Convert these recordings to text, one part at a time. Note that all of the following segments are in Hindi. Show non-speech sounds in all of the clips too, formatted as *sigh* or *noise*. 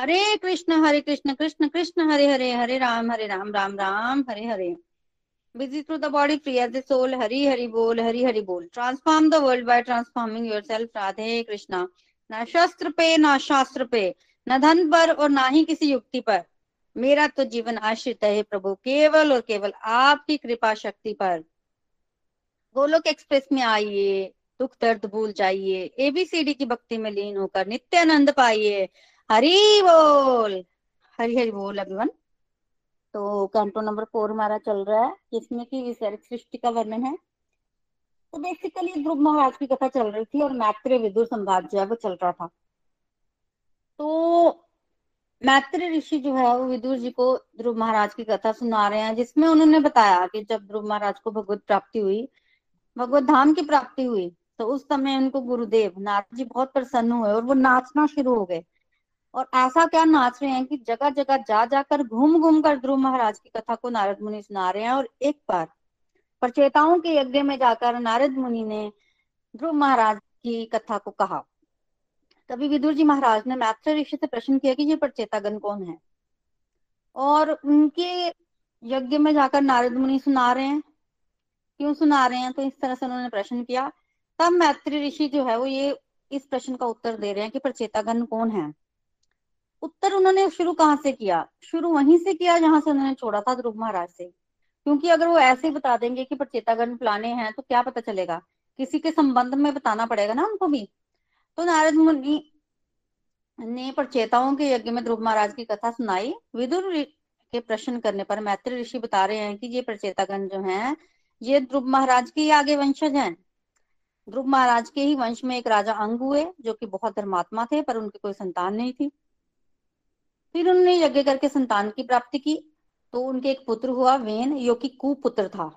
Hare Krishna Hare Krishna Krishna Krishna, Hare Hare Hare Ram Hare Ram Ram Ram, Hare Hare. Busy through the body, free as the soul hari hari bol hari hari bol transform the world by transforming yourself radhe krishna ना शस्त्र पे, ना शास्त्र पे, न धन पर और ना ही किसी युक्ति पर। मेरा तो जीवन आश्रित है प्रभु, केवल और केवल आपकी कृपा शक्ति पर। गोलोक एक्सप्रेस में आइए, दुख दर्द भूल जाइए एबीसीडी की भक्ति में लीन होकर नित्य आनंद पाइए। हरी बोल। हरी हरी बोल एवरीवन तो कैंटो नंबर फोर हमारा चल रहा है, जिसमें कि सृष्टि का वर्णन है। तो बेसिकली ध्रुव महाराज की कथा चल रही थी और मैत्र विदुर संवाद जो है वो चल रहा था। तो मैत्र ऋषि जो है वो विदुर जी को ध्रुव महाराज की कथा सुना रहे हैं, जिसमें उन्होंने बताया कि जब ध्रुव महाराज को भगवत प्राप्ति हुई, भगवत धाम की प्राप्ति हुई तो उस समय उनको गुरुदेव नारद जी बहुत प्रसन्न हुए और वो नाचना शुरू हो गए। और ऐसा क्या नाच रहे हैं कि जगह जगह जा जाकर घूम घूम कर ध्रुव महाराज की कथा को नारद मुनि सुना रहे हैं और एक बार प्रचेताओं के यज्ञ में जाकर नारद मुनि ने ध्रुव महाराज की कथा को कहा। तभी विदुर जी महाराज ने मैत्र ऋषि से प्रश्न किया कि ये प्रचेतागण कौन है? और उनके यज्ञ में जाकर नारद मुनि सुना रहे हैं। क्यों सुना रहे हैं? तो इस तरह से उन्होंने प्रश्न किया। तब मैत्री ऋषि जो है वो ये इस प्रश्न का उत्तर दे रहे हैं कि प्रचेतागण कौन है? उत्तर उन्होंने शुरू कहाँ से किया? शुरू वहीं से किया जहाँ से उन्होंने छोड़ा था ध्रुव महाराज से। क्योंकि अगर वो ऐसे ही बता देंगे कि प्रचेतागण फलाने हैं तो क्या पता चलेगा? किसी के संबंध में बताना पड़ेगा ना उनको भी। तो नारद मुनि ने प्रचेताओं के यज्ञ में ध्रुव महाराज की कथा सुनाई। विदुर के प्रश्न करने पर मैत्री ऋषि बता रहे हैं कि ये प्रचेतागण जो हैं, ये ध्रुव महाराज के आगे वंशज हैं। ध्रुव महाराज के ही वंश में एक राजा अंग हुए, जो कि बहुत धर्मात्मा थे, पर उनकी कोई संतान नहीं थी। फिर उन्होंने यज्ञ करके संतान की प्राप्ति की तो उनके एक पुत्र हुआ वेन, जो कि कुपुत्र था।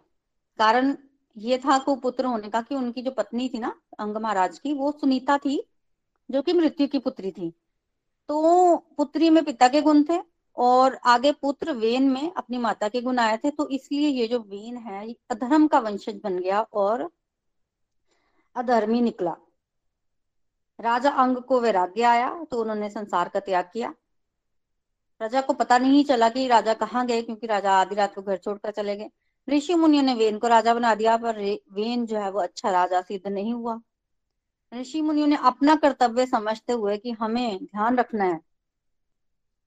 कारण ये था कुपुत्र होने का कि उनकी जो पत्नी थी ना, अंग महाराज की, वो सुनीता थी, जो कि मृत्यु की पुत्री थी। तो पुत्री में पिता के गुण थे और आगे पुत्र वेन में अपनी माता के गुण आए थे तो इसलिए ये जो वेन है अधर्म का वंशज बन गया और अधर्मी निकला। राजा अंग को वैराग्य आया तो उन्होंने संसार का त्याग किया। प्रजा को पता नहीं चला कि राजा कहाँ गए, क्योंकि राजा आधी रात को घर छोड़कर चले गए। ऋषि मुनियों ने वेन को राजा बना दिया, पर वेन जो है वो अच्छा राजा सिद्ध नहीं हुआ। ऋषि मुनियों ने अपना कर्तव्य समझते हुए कि हमें ध्यान रखना है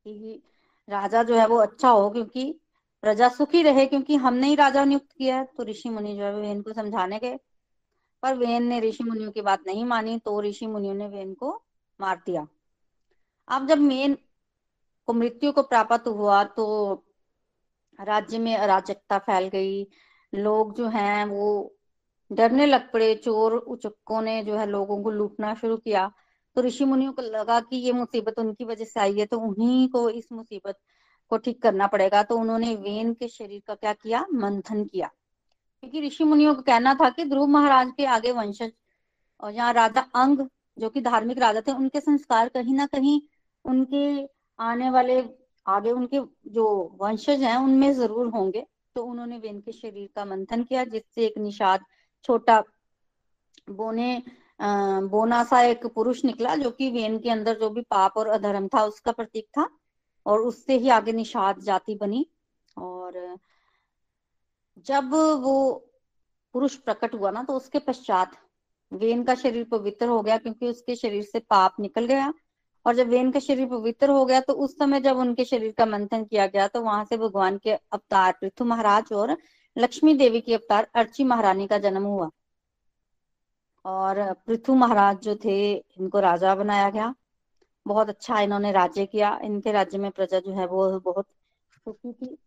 कि राजा जो है वो अच्छा हो, क्योंकि प्रजा सुखी रहे, क्योंकि हमने ही राजा नियुक्त किया है। तो ऋषि मुनि जो है वेन को समझाने गए। पर वेन ने ऋषि मुनियों की बात नहीं मानी तो ऋषि मुनियों ने वेन को मार दिया। अब जब मेन को मृत्यु को प्राप्त हुआ तो राज्य में अराजकता फैल गई। लोग जो हैं वो डरने लग पड़े, चोर उचक्कों ने जो है लोगों को लूटना शुरू किया। तो ऋषि मुनियों को लगा कि ये मुसीबत उनकी वजह से आई है तो उन्हीं को इस मुसीबत को ठीक करना पड़ेगा। तो उन्होंने वेन के शरीर का क्या किया? मंथन किया। क्योंकि ऋषि मुनियों का कहना था कि ध्रुव महाराज के आगे वंशज और यहाँ राजा अंग, जो कि धार्मिक राजा थे, उनके संस्कार कहीं ना कहीं उनके आने वाले, आगे उनके जो वंशज हैं, उनमें ज़रूर होंगे। तो उन्होंने वेन के शरीर का मंथन किया, जिससे एक निषाद, छोटा, बोने बोना सा एक पुरुष निकला, जो कि वेन के अंदर जो भी पाप और अधर्म था, उसका प्रतीक था। और उससे ही आगे निषाद जाति बनी। और जब वो पुरुष प्रकट हुआ ना तो उसके पश्चात वेन का शरीर पवित्र हो गया, क्योंकि उसके शरीर से पाप निकल गया। और जब वेन का शरीर पवित्र हो गया तो उस समय जब उनके शरीर का मंथन किया गया तो वहाँ से भगवान के अवतार पृथु महाराज और लक्ष्मी देवी की अवतार अर्ची महारानी का जन्म हुआ। और पृथु महाराज जो थे, इनको राजा बनाया गया। बहुत अच्छा इन्होंने राज्य किया। इनके राज्य में प्रजा जो है, वो बहुत खुशी थी।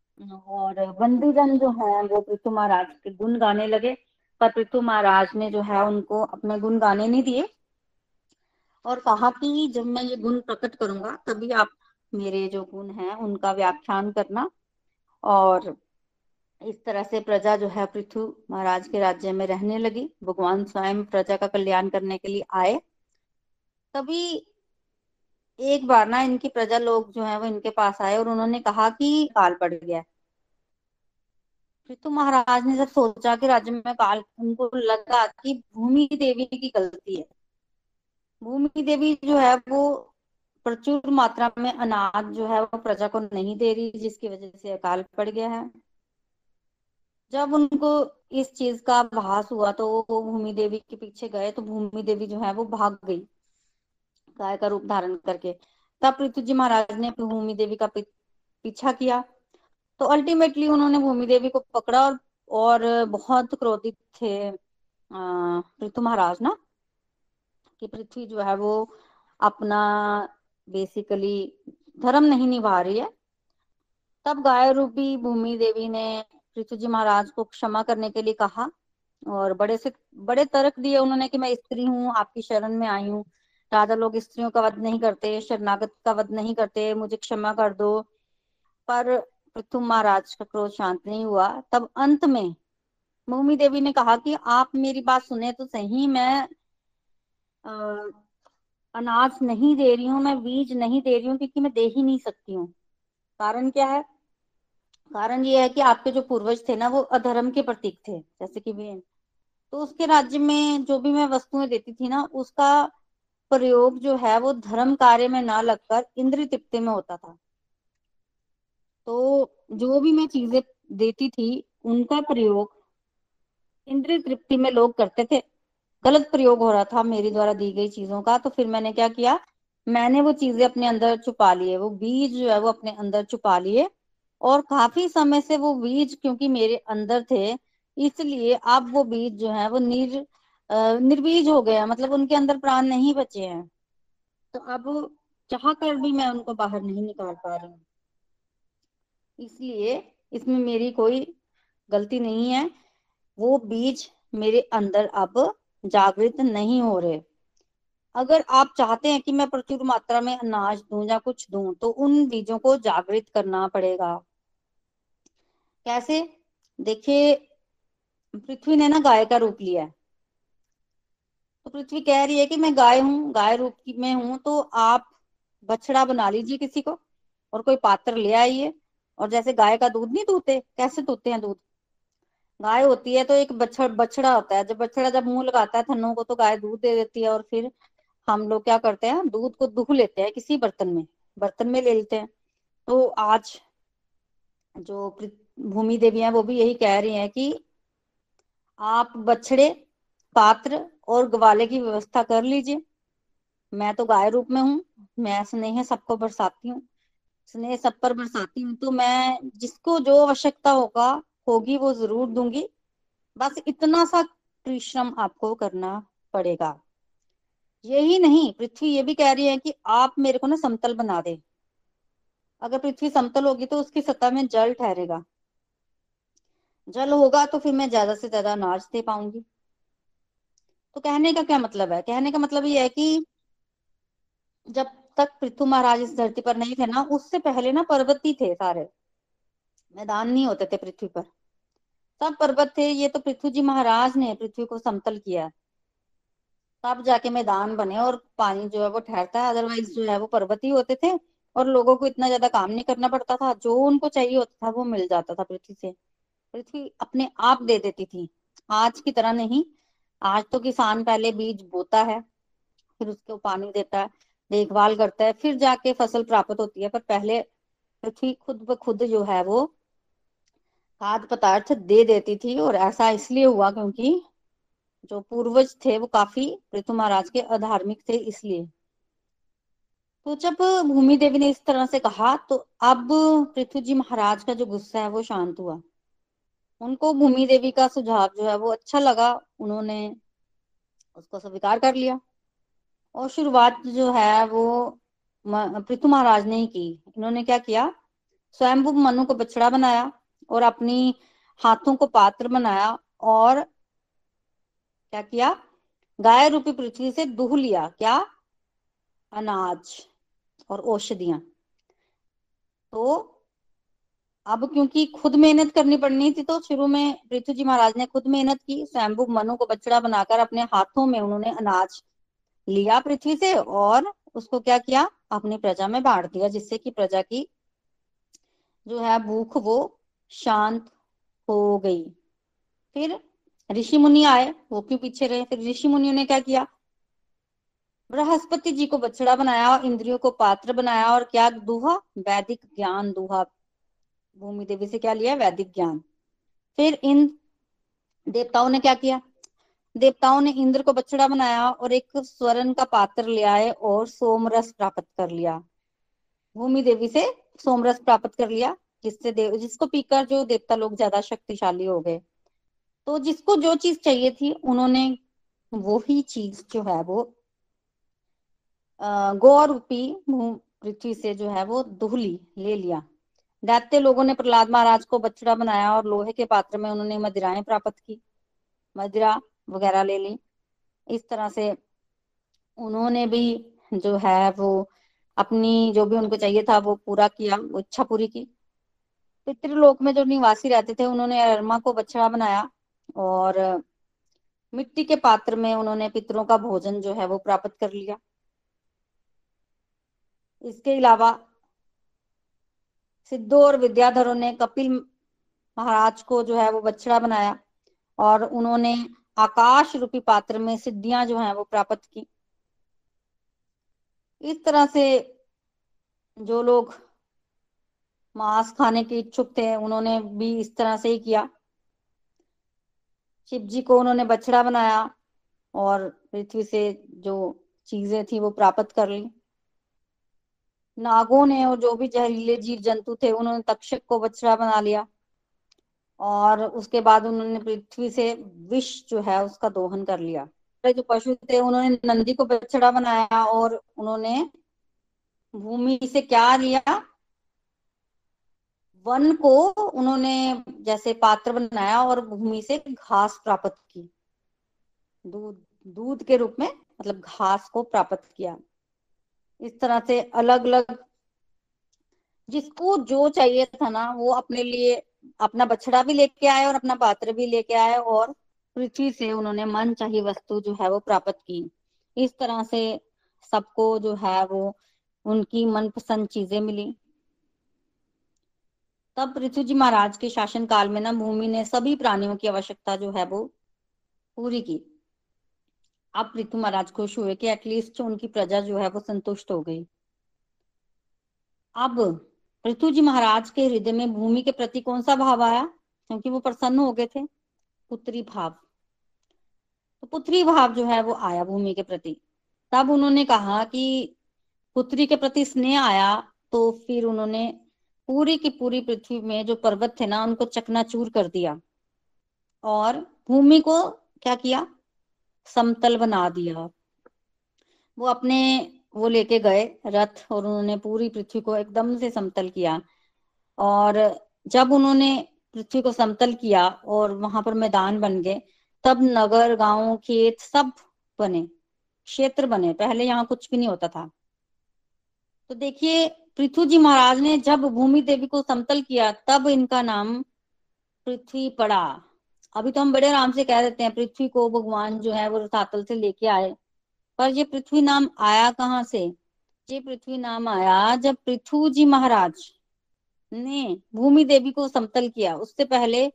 और बंदीजन जो है, वो पृथु महाराज के गुण गाने लगे। पर पृथु महाराज ने जो है, उनको अपने गुण गाने नहीं दिए। और कहा कि जब मैं ये गुण प्रकट करूँगा, तभी आप मेरे जो गुण हैं, उनका व्याख्यान करना। और इस तरह से प्रजा जो है, पृथु महाराज के राज्य में रहने लगी। भगवान स्वयं प्रजा का कल्याण करने के लिए आए। तभी एक बार ना इनकी प्रजा लोग जो है, वो इनके पास आए और उन्होंने कहा कि काल पड़ गया। पृथु महाराज ने जब सोचा कि राज्य में काल, उनको लगा कि भूमि देवी की गलती है। भूमि देवी जो है वो प्रचुर मात्रा में अनाज जो है वो प्रजा को नहीं दे रही, जिसकी वजह से अकाल पड़ गया है। जब उनको इस चीज़ का भास हुआ तो वो भूमि देवी के पीछे गए तो भूमि देवी जो है वो भाग गई, गाय का रूप धारण करके। तब पृथ्वी जी महाराज ने भूमि देवी का पीछा किया। तो अल्टीमेटली उन्होंने भूमि देवी को पकड़ा और और बहुत क्रोधित थे पृथु महाराज ना। कि पृथ्वी जो है वो अपना बेसिकली धर्म नहीं निभा रही है। तब गाय रूपी भूमि देवी ने पृथ्वी जी महाराज को क्षमा करने के लिए कहा और बड़े से, बड़े तर्क दिए उन्होंने कि मैं स्त्री हूँ, आपकी शरण में आई हूँ। राजा लोग स्त्रियों का वध नहीं करते, शरणागत का वध नहीं करते, मुझे क्षमा कर दो। पर पृथ्वी महाराज का क्रोध शांत नहीं हुआ। तब अंत में भूमि देवी ने कहा कि आप मेरी बात सुने तो सही, मैं अनाज नहीं दे रही हूँ, मैं बीज नहीं दे रही हूँ क्योंकि मैं दे ही नहीं सकती हूँ। कारण क्या है? कारण ये है कि आपके जो पूर्वज थे ना, वो अधर्म के प्रतीक थे, जैसे कि भी तो उसके राज्य में जो भी मैं वस्तुएँ देती थी ना, उसका प्रयोग जो है, वो धर्म कार्य में ना लगकर इंद्र तृप्ति में होता था। तो जो भी मैं चीज़ें देती थी, उनका प्रयोग इंद्रिय तृप्ति में लोग करते थे। गलत प्रयोग हो रहा था मेरी द्वारा दी गई चीज़ों का तो फिर मैंने क्या किया? मैंने वो चीज़ें अपने अंदर छुपा लिए, वो बीज जो है वो अपने अंदर छुपा लिए और काफ़ी समय से वो बीज क्योंकि मेरे अंदर थे, इसलिए अब वो बीज जो है वो निर निर्बीज हो गया मतलब उनके अंदर प्राण नहीं बचे हैं। तो अब चाह कर भी मैं उनको बाहर नहीं निकाल पा रही हूँ। इसलिए इसमें मेरी कोई गलती नहीं है। वो बीज मेरे अंदर अब जागृत नहीं हो रहे। अगर आप चाहते हैं कि मैं प्रचुर मात्रा में अनाज दूँ या कुछ दूँ तो उन बीजों को जागृत करना पड़ेगा। कैसे? देखिए, पृथ्वी ने ना गाय का रूप लिया है। तो पृथ्वी कह रही है कि मैं गाय हूँ, गाय रूप में हूँ तो आप बछड़ा बना लीजिए किसी को और कोई पात्र ले आइए। और जैसे गाय का दूध नहीं दूते कैसे दूते हैं दूध? गाय होती है तो एक बछड़, बछड़ा होता है। जब बछड़ा जब मुँह लगाता है थनों को तो गाय दूध दे देती है और फिर हम लोग क्या करते हैं, दूध को दुह लेते हैं किसी बर्तन में बर्तन में ले लेते हैं। तो आज जो भूमि देवी है, वो भी यही कह रही है कि आप बछड़े, पात्र और ग्वाले की व्यवस्था कर लीजिए। मैं तो गाय रूप में हूँ, मैं स्नेह सबको बरसाती हूँ। स्नेह सब पर बरसाती हूँ तो मैं जिसको जो आवश्यकता होगा होगी, वो ज़रूर दूँगी। बस इतना सा परिश्रम आपको करना पड़ेगा। यही नहीं, पृथ्वी ये भी कह रही है कि आप मेरे को ना समतल बना दे। अगर पृथ्वी समतल होगी तो उसकी सतह में जल ठहरेगा। जल होगा तो फिर मैं ज़्यादा से ज़्यादा अनाज दे पाऊँगी। तो कहने का क्या मतलब है? कहने का मतलब ये है कि जब तक पृथु महाराज इस धरती पर नहीं थे ना, उससे पहले ना पर्वत ही थे सारे। मैदान नहीं होते थे पृथ्वी पर। सब पर्वत थे, ये तो पृथ्वी जी महाराज ने पृथ्वी को समतल किया। तब जाके मैदान बने और पानी जो है वो ठहरता है अदरवाइज़ जो है वो पर्वत ही होते थे और लोगों को इतना ज़्यादा काम नहीं करना पड़ता था। जो उनको चाहिए होता था वो मिल जाता था पृथ्वी से। पृथ्वी अपने आप दे देती थी। आज की तरह नहीं। आज तो किसान पहले बीज बोता है, फिर उसको पानी देता है, देखभाल करता है, फिर जाके फ़सल प्राप्त होती है। पर पहले पृथ्वी खुद ब खुद जो है वो खाद्य पदार्थ दे देती थी और ऐसा इसलिए हुआ क्योंकि जो पूर्वज थे वो काफ़ी पृथु महाराज के अधार्मिक थे इसलिए। तो जब भूमि देवी ने इस तरह से कहा तो अब पृथ्वी जी महाराज का जो गुस्सा है वो शांत हुआ। उनको भूमि देवी का सुझाव जो है वो अच्छा लगा, उन्होंने उसको स्वीकार कर लिया। और शुरुआत जो है वो पृथु महाराज ने ही की। इन्होंने क्या किया? स्वयं मनु को बछड़ा बनाया। और अपनी हाथों को पात्र बनाया और क्या किया? गाय रूपी पृथ्वी से दुह लिया। क्या? अनाज और औषधियाँ। तो अब क्योंकि खुद मेहनत करनी पड़नी थी तो शुरू में पृथ्वी जी महाराज ने खुद मेहनत की, स्वयंभू मनु को बछड़ा बनाकर अपने हाथों में उन्होंने अनाज लिया पृथ्वी से और उसको क्या किया? अपनी प्रजा में बांट दिया, जिससे कि प्रजा की जो है भूख वो शांत हो गई। फिर ऋषि मुनि आए, वो क्यों पीछे रहे? फिर ऋषि मुनियों ने क्या किया? बृहस्पति जी को बछड़ा बनाया और इंद्रियों को पात्र बनाया और क्या दुहा? वैदिक ज्ञान दुहा। भूमि देवी से क्या लिया? वैदिक ज्ञान। फिर इन देवताओं ने क्या किया? देवताओं ने इंद्र को बछड़ा बनाया और एक स्वर्ण का पात्र ले आए और सोमरस प्राप्त कर लिया। भूमि देवी से सोमरस प्राप्त कर लिया। जिससे देव जिसको पीकर जो देवता लोग ज़्यादा शक्तिशाली हो गए। तो जिसको जो चीज़ चाहिए थी, उन्होंने वो ही चीज़ जो है वो गौ रूपी पृथ्वी से जो है वो दुहली ले लिया। दैत्य लोगों ने प्रहलाद महाराज को बछड़ा बनाया और लोहे के पात्र में उन्होंने मदिराएँ प्राप्त की। मदिरा वगैरह ले ली। इस तरह से उन्होंने भी जो है वो अपनी जो भी उनको चाहिए था वो पूरा किया इच्छा पूरी की। पितृलोक में जो निवासी रहते थे, उन्होंने अरमा को बछड़ा बनाया और मिट्टी के पात्र में उन्होंने पितरों का भोजन जो है वो प्राप्त कर लिया। इसके अलावा सिद्धो और विद्याधरों ने कपिल महाराज को जो है वो बछड़ा बनाया और उन्होंने आकाश रूपी पात्र में सिद्धियाँ जो है वो प्राप्त की। इस तरह से जो लोग मांस खाने के इच्छुक थे, उन्होंने भी इस तरह से ही किया। शिव जी को उन्होंने बछड़ा बनाया और पृथ्वी से जो चीज़ें थी वो प्राप्त कर ली। नागों ने और जो भी जहरीले जीव जंतु थे, उन्होंने तक्षक को बछड़ा बना लिया और उसके बाद उन्होंने पृथ्वी से विष जो है उसका दोहन कर लिया। जो पशु थे, उन्होंने नंदी को बछड़ा बनाया और उन्होंने भूमि से क्या लिया? वन को उन्होंने जैसे पात्र बनाया और भूमि से घास प्राप्त की। दूध दूध के रूप में मतलब घास को प्राप्त किया। इस तरह से अलग अलग जिसको जो चाहिए था ना, वो अपने लिए अपना बछड़ा भी लेके आए और अपना पात्र भी लेके आए और पृथ्वी से उन्होंने मन चाहिए वस्तु जो है वो प्राप्त की। इस तरह से सबको जो है वो उनकी मनपसंद चीज़ें मिली। तब पृथ्वी जी महाराज के शासन काल में ना भूमि ने सभी प्राणियों की आवश्यकता जो है वो पूरी की। अब पृथ्वी महाराज खुश हुए कि एटलीस्ट उनकी प्रजा जो है वो संतुष्ट हो गई। अब पृथ्वी जी महाराज के हृदय में भूमि के प्रति कौन सा भाव आया? क्योंकि वो प्रसन्न हो गए थे। पुत्री भाव। तो पुत्री भाव जो है वो आया भूमि के प्रति। तब उन्होंने कहा कि पुत्री के प्रति स्नेह आया तो फिर उन्होंने पूरी की पूरी पृथ्वी में जो पर्वत थे ना, उनको चकनाचूर कर दिया और भूमि को क्या किया? समतल बना दिया। वो अपने, वो लेके गए रथ और उन्होंने पूरी पृथ्वी को एकदम से समतल किया और जब उन्होंने पृथ्वी को समतल किया और वहाँ पर मैदान बन गए, तब नगर, गाँव, खेत सब बने, क्षेत्र बने। पहले यहाँ कुछ भी नहीं होता था। तो देखिए पृथ्वी जी महाराज ने जब भूमि देवी को समतल किया, तब इनका नाम पृथ्वी पड़ा। अभी तो हम बड़े आराम से कह देते हैं, पृथ्वी को भगवान जो है वो रसातल से लेके आए। पर ये पृथ्वी नाम आया कहाँ से? ये पृथ्वी नाम आया जब पृथ्वी जी महाराज ने भूमि देवी को समतल किया। उससे पहले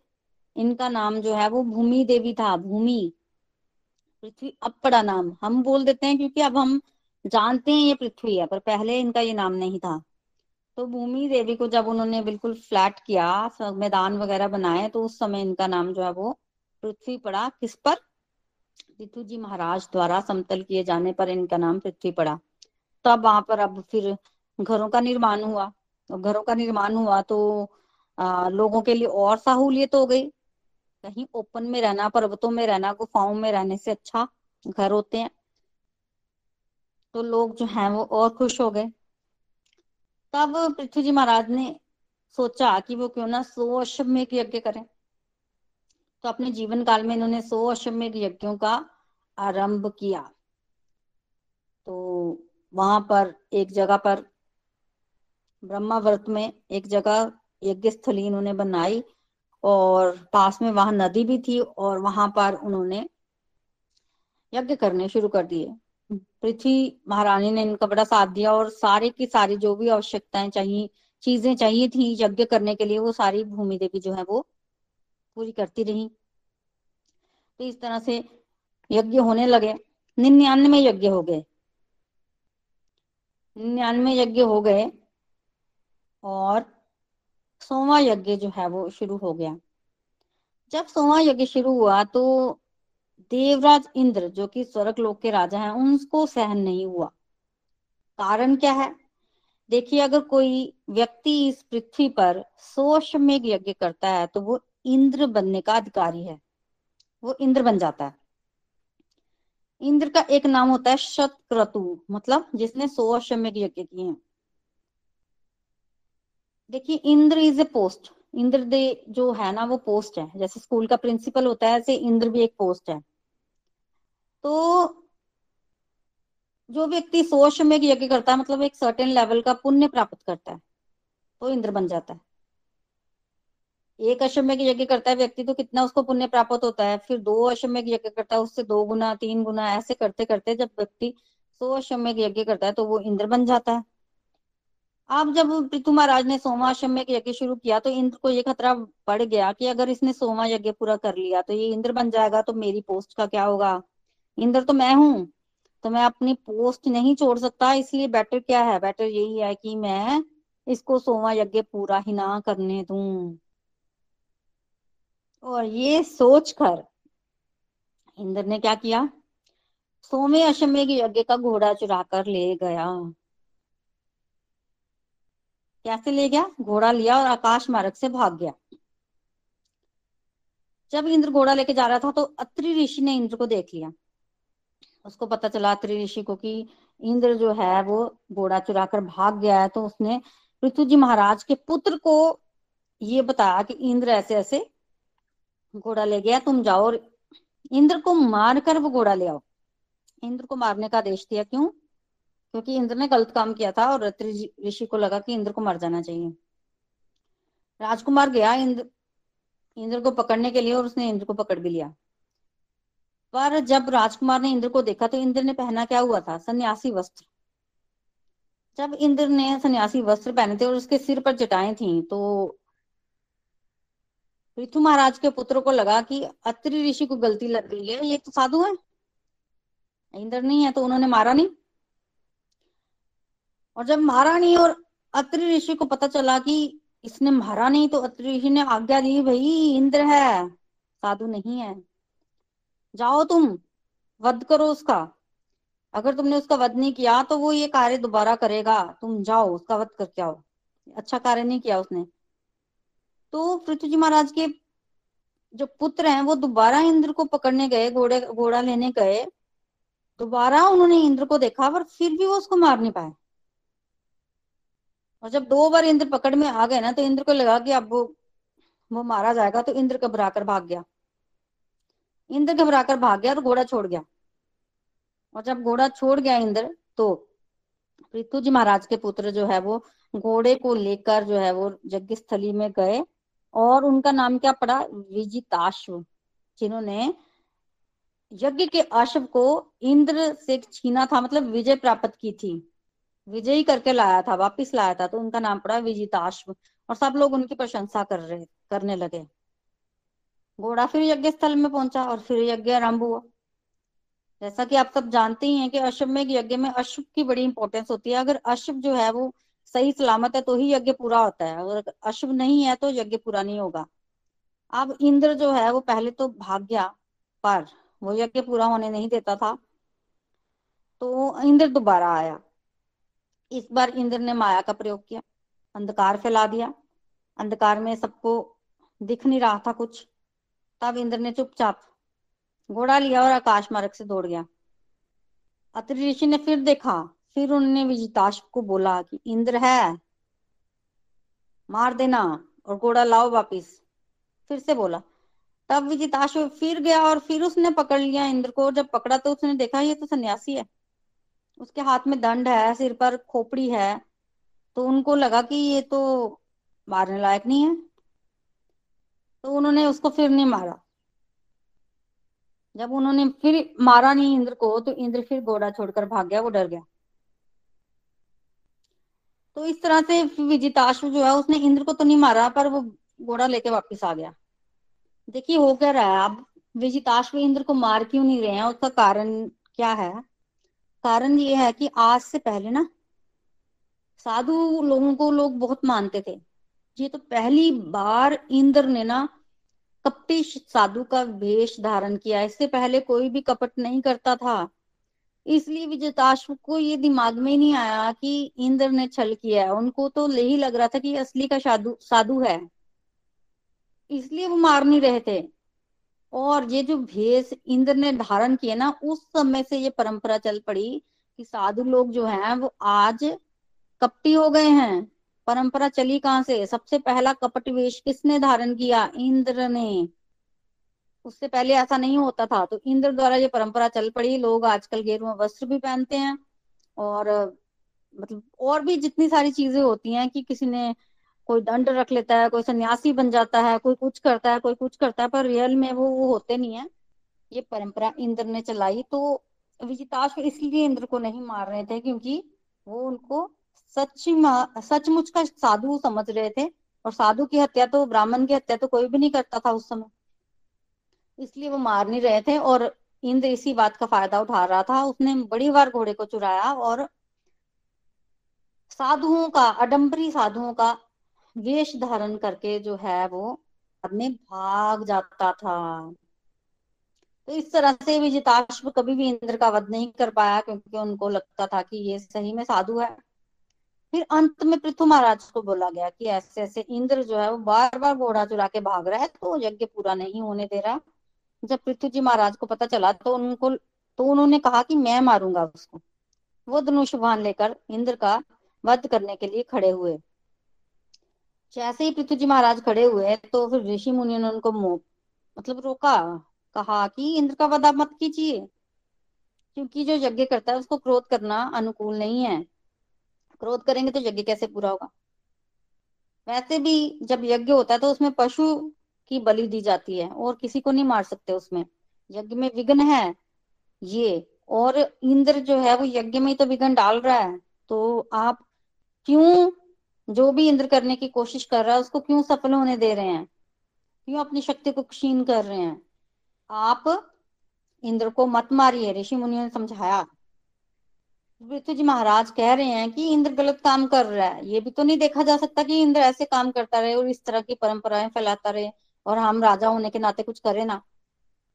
इनका नाम जो है वो भूमि देवी था, भूमि। पृथ्वी अब पड़ा नाम। हम बोल देते हैं क्योंकि अब हम जानते हैं ये पृथ्वी है, पर पहले इनका ये नाम नहीं था। तो भूमि देवी को जब उन्होंने बिल्कुल फ्लैट किया मैदान वगैरह बनाए तो उस समय इनका नाम जो है वो पृथ्वी पड़ा। किस पर? पृथ्वी जी महाराज द्वारा समतल किए जाने पर इनका नाम पृथ्वी पड़ा। तब वहाँ पर अब फिर घरों का निर्माण हुआ। और घरों का निर्माण हुआ तो आ, लोगों के लिए और सहूलियत हो गई। कहीं ओपन में रहना पर्वतों में रहना गुफाओं में रहने से अच्छा घर होते हैं। तो लोग जो हैं वो और खुश हो गए। तब पृथ्वी जी महाराज ने सोचा कि वो क्यों ना सो अश्वमेघ यज्ञ करें। तो अपने जीवन काल में इन्होंने सो अश्वमेघ यज्ञों का आरंभ किया। तो वहाँ पर एक जगह पर ब्रह्मावर्त में एक जगह यज्ञ स्थली इन्होंने बनाई और पास में वहाँ नदी भी थी और वहाँ पर उन्होंने यज्ञ करने शुरू कर दिए। पृथ्वी महारानी ने इनका बड़ा साथ दिया और सारे की सारी जो भी आवश्यकताएँ चाहिए, चीज़ें चाहिए थी यज्ञ करने के लिए, वो सारी भूमि देवी जो है वो पूरी करती रही। तो इस तरह से यज्ञ होने लगे। निन्यानवे यज्ञ हो गए। निन्यानवे यज्ञ हो गए और सोवा यज्ञ जो है वो शुरू हो गया। जब सोवा यज्ञ शुरू हुआ तो देवराज इंद्र, जो कि स्वर्ग लोक के राजा हैं, उनको सहन नहीं हुआ। कारण क्या है? देखिए, अगर कोई व्यक्ति इस पृथ्वी पर सोशमेघ यज्ञ करता है तो वो इंद्र बनने का अधिकारी है। वो इंद्र बन जाता है। इंद्र का एक नाम होता है शतक्रतु मतलब जिसने सौ अश्वमेघ यज्ञ किए हैं। देखिए, Indra is a post Indra दे जो है ना, वो पोस्ट है। जैसे स्कूल का प्रिंसिपल होता है, ऐसे इंद्र भी एक पोस्ट है। तो जो व्यक्ति सौ अश्वमेघ यज्ञ करता है मतलब एक सर्टेन लेवल का पुण्य प्राप्त करता है तो इंद्र बन जाता है। एक अश्वमेघ यज्ञ करता है व्यक्ति तो कितना उसको पुण्य प्राप्त होता है? फिर दो अश्वमेघ यज्ञ करता है, उससे दो गुना, तीन गुना, ऐसे करते करते जब व्यक्ति सौ अश्वमेघ यज्ञ करता है तो वो इंद्र बन जाता है। अब जब पृथु महाराज ने सोमा अश्वमेघ यज्ञ शुरू किया तो इंद्र को ये खतरा बढ़ गया कि अगर इसने सोमा यज्ञ पूरा कर लिया तो ये इंद्र बन जाएगा तो मेरी पोस्ट का क्या होगा? इंद्र तो मैं हूँ तो मैं अपनी पोस्ट नहीं छोड़ सकता, इसलिए बेटर क्या है? बेटर यही है कि मैं इसको सोमा यज्ञ पूरा ही ना करने दूँ। और ये सोचकर इंद्र ने क्या किया? सोमे अश्वमेघ यज्ञ का घोड़ा चुरा कर ले गया। कैसे ले गया? घोड़ा लिया और आकाश मार्ग से भाग गया। जब इंद्र घोड़ा लेके जा रहा था तो अत्रि ऋषि ने इंद्र को देख लिया। उसको पता चला अत्रि ऋषि को कि इंद्र जो है वो घोड़ा चुरा कर भाग गया है तो उसने पृथ्वी जी महाराज के पुत्र को ये बताया कि इंद्र ऐसे ऐसे घोड़ा ले गया, तुम जाओ और इंद्र को मार कर वो घोड़ा ले आओ। इंद्र को मारने का आदेश दिया क्यों? क्योंकि इंद्र ने गलत काम किया था और ऋषि को लगा कि इंद्र को मर जाना चाहिए। राजकुमार गया इंद्र इंद्र को पकड़ने के लिए और उसने इंद्र को पकड़ भी लिया। पर जब राजकुमार ने इंद्र को देखा तो इंद्र ने पहना क्या हुआ था? सन्यासी वस्त्र। जब इंद्र ने सन्यासी वस्त्र पहने थे और उसके सिर पर जटाएँ थी तो पृथु महाराज के पुत्र को लगा कि अत्रि ऋषि को गलती लग गई है, ये तो साधु है। इंद्र नहीं है तो उन्होंने मारा नहीं। और जब मारा नहीं और अत्रि ऋषि को पता चला कि इसने मारा नहीं तो अत्रि ऋषि ने आज्ञा दी, भाई, इंद्र है, साधु नहीं है। जाओ तुम, वध करो उसका। अगर तुमने उसका वध नहीं किया तो वो ये कार्य दोबारा करेगा। तुम जाओ, उसका वध करके आओ। अच्छा कार्य नहीं किया उसने। तो पृथ्वी जी महाराज के जो पुत्र हैं, वो दोबारा इंद्र को पकड़ने गए, घोड़े, घोड़ा लेने गए। दोबारा उन्होंने इंद्र को देखा, पर फिर भी वो उसको मार नहीं पाए। और जब दो बार इंद्र पकड़ में आ गए ना तो इंद्र को लगा कि अब वो वो मारा जाएगा तो इंद्र घबरा कर भाग गया। इंद्र घबरा कर भाग गया और घोड़ा छोड़ गया। और जब घोड़ा छोड़ गया इंद्र तो पृथ्वी जी महाराज के पुत्र जो है वो घोड़े को लेकर जो है वो यज्ञ स्थली में गए और उनका नाम क्या पड़ा? विजिताश्व, जिन्होंने यज्ञ के अश्व को इंद्र से छीना था मतलब विजय प्राप्त की थी। विजयी करके लाया था, वापिस लाया था तो उनका नाम पड़ा विजिताश्व। और सब लोग उनकी प्रशंसा कर रहे, करने लगे। घोड़ा फिर यज्ञ स्थल में पहुँचा और फिर यज्ञ आरंभ हुआ। जैसा कि आप सब जानते ही हैं कि अश्वमेघ यज्ञ में अश्व की बड़ी इंपॉर्टेंस होती है। अगर अश्व जो है वो सही सलामत है तो ही यज्ञ पूरा होता है। अगर अश्व नहीं है तो यज्ञ पूरा नहीं होगा। अब इंद्र जो है, वो पहले तो भाग गया पर वो यज्ञ पूरा होने नहीं देता था। तो इंद्र दोबारा आया। इस बार इंद्र ने माया का प्रयोग किया। अंधकार फैला दिया। अंधकार में सबको दिख नहीं रहा था कुछ। तब इंद्र ने चुपचाप घोड़ा लिया और आकाश मार्ग से दौड़ गया। अत्रि ऋषि ने फिर देखा, फिर उन्होंने विजिताश को बोला कि, इंद्र है, मार देना और घोड़ा लाओ वापिस। फिर से बोला। तब विजिताश फिर गया और फिर उसने पकड़ लिया इंद्र को जब पकड़ा तो उसने देखा, ये तो सन्यासी है। उसके हाथ में दंड है, सिर पर खोपड़ी है। तो उनको लगा कि ये तो मारने लायक नहीं है। तो उन्होंने उसको फिर नहीं मारा। जब उन्होंने फिर मारा नहीं इंद्र को तो इंद्र फिर घोड़ा छोड़कर भाग गया, वो डर गया। तो इस तरह से विजिताश्व जो है, उसने इंद्र को तो नहीं मारा, पर वो घोड़ा लेके वापस आ गया। देखिए, हो क्या रहा है? अब विजिताश्व इंद्र को मार क्यों नहीं रहे हैं? उसका कारण क्या है? कारण ये है कि आज से पहले ना, साधु लोगों को लोग बहुत मानते थे। ये तो पहली बार इंद्र ने ना कपटी साधु का वेश धारण किया। इससे पहले कोई भी कपट नहीं करता था। इसलिए विजयताश्व को ये दिमाग में नहीं आया कि इंद्र ने छल किया है। उनको तो यही लग रहा था कि असली का साधु साधु है। इसलिए वो मार नहीं रहे थे। और ये जो भेष इंद्र ने धारण किया ना, उस समय से ये परंपरा चल पड़ी कि साधु लोग जो हैं, वो आज कपटी हो गए हैं। परंपरा चली कहाँ से? सबसे पहला कपट वेश किसने धारण किया? इंद्र ने। उससे पहले ऐसा नहीं होता था। तो इंद्र द्वारा ये परंपरा चल पड़ी। लोग आजकल गेरुआ वस्त्र भी पहनते हैं और मतलब और भी जितनी सारी चीज़ें होती हैं कि किसी ने कोई दंड रख लेता है, कोई सन्यासी बन जाता है, कोई कुछ करता है, कोई कुछ करता है, पर रियल में वो वो होते नहीं है। ये परंपरा इंद्र ने चलाई। तो विजिताश इसलिए इंद्र को नहीं मार रहे थे क्योंकि वो उनको सच सचमुच का साधु समझ रहे थे और साधु की हत्या तो ब्राह्मण की हत्या तो कोई भी नहीं करता था उस समय। इसलिए वो मार नहीं रहे थे और इंद्र इसी बात का फ़ायदा उठा रहा था। उसने बड़ी बार घोड़े को चुराया और साधुओं का अडम्बरी साधुओं का वेश धारण करके जो है वो में भाग जाता था। तो इस तरह से विजिताश्व कभी भी इंद्र का वध नहीं कर पाया क्योंकि उनको लगता था कि ये सही में साधु है। फिर अंत में पृथु महाराज को बोला गया कि ऐसे ऐसे इंद्र जो है वो बार बार घोड़ा चुरा के भाग रहा है तो यज्ञ पूरा नहीं होने दे रहा। जब पृथ्वी जी महाराज को पता चला तो उनको तो उन्होंने कहा कि मैं मारूँगा उसको। वो धनुष बाण लेकर इंद्र का वध करने के लिए खड़े हुए। जैसे ही पृथ्वी जी महाराज खड़े हुए तो फिर ऋषि मुनि ने उनको मतलब रोका, कहा कि इंद्र का वध मत कीजिए, क्योंकि जो यज्ञ करता है, उसको क्रोध करना अनुकूल नहीं है। क्रोध करेंगे तो यज्ञ कैसे पूरा होगा? वैसे भी जब यज्ञ होता है तो उसमें पशु की बलि दी जाती है और किसी को नहीं मार सकते उसमें। यज्ञ में विघ्न है, ये। और इंद्र जो है वो यज्ञ में तो विघ्न डाल रहा है। तो आप क्यों जो भी इंद्र करने की कोशिश कर रहा है, उसको क्यों सफल होने दे रहे हैं? क्यों अपनी शक्ति को क्षीण कर रहे हैं? आप इंद्र को मत मारिए, ऋषि मुनियों ने समझाया। पृथ्वी जी महाराज कह रहे हैं कि इंद्र गलत काम कर रहा है। ये भी तो नहीं देखा जा सकता कि इंद्र ऐसे काम करता रहे और इस तरह की परंपराएँ फैलाता रहे और हम राजा होने के नाते कुछ करें ना।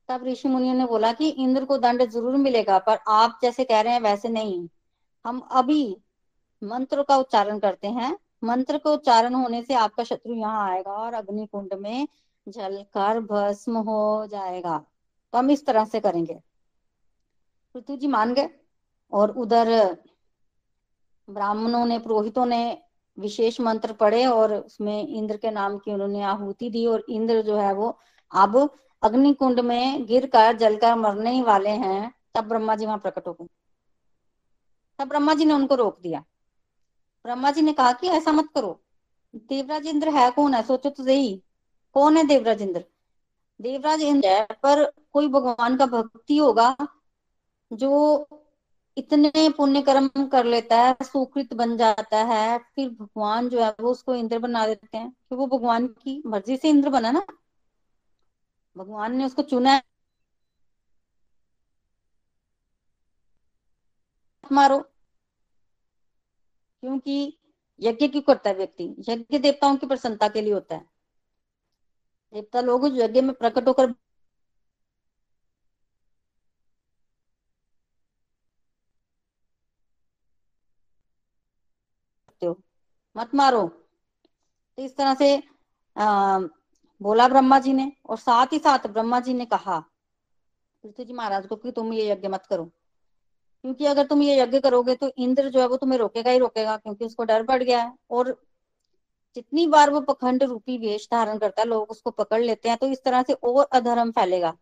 तब ऋषि मुनियों ने बोला कि इंद्र को दंड ज़रूर मिलेगा, पर आप जैसे कह रहे हैं वैसे नहीं। हम अभी मंत्र का उच्चारण करते हैं। मंत्र का उच्चारण होने से आपका शत्रु यहाँ आएगा और अग्नि कुंड में जलकर भस्म हो जाएगा। तो हम इस तरह से करेंगे। पृथ्वी जी मान गए? और उधर ब्राह्मणों ने, पुरोहितों ने विशेष मंत्र पढ़े और उसमें इंद्र के नाम की उन्होंने आहुति दी और इंद्र जो है वो अब अग्नि कुंड में गिर कर जलकर मरने ही वाले हैं, तब ब्रह्मा जी वहाँ प्रकट हो गए। तब ब्रह्मा जी ने उनको रोक दिया। ब्रह्मा जी ने कहा कि ऐसा मत करो। देवराज इंद्र है, कौन है? सोचो तो सही। कौन है देवराज इंद्र? देवराज इंद्र है, पर कोई भगवान का भक्ति होगा जो इतने पुण्य कर्म कर लेता है, सुकृत बन जाता है, फिर भगवान जो है वो उसको इंद्र बना देते हैं, कि वो भगवान की मर्ज़ी से इंद्र बना ना। भगवान ने उसको चुना है। मारो। क्योंकि यज्ञ क्यों करता है व्यक्ति? यज्ञ देवताओं की प्रसन्नता के लिए होता है। देवता लोग यज्ञ में प्रकट होकर सकते हो। मत मारो। तो इस तरह से आ, बोला ब्रह्मा जी ने और साथ ही साथ ब्रह्मा जी ने कहा पृथ्वी जी महाराज को कि तुम ये यज्ञ मत करो। क्योंकि अगर तुम ये यज्ञ करोगे तो इंद्र जो है वो तुम्हें रोकेगा ही रोकेगा क्योंकि उसको डर बढ़ गया है। और जितनी बार वो पखंड रूपी वेश धारण करता है लोग उसको पकड़ लेते हैं तो इस तरह से और अधर्म फैलेगा।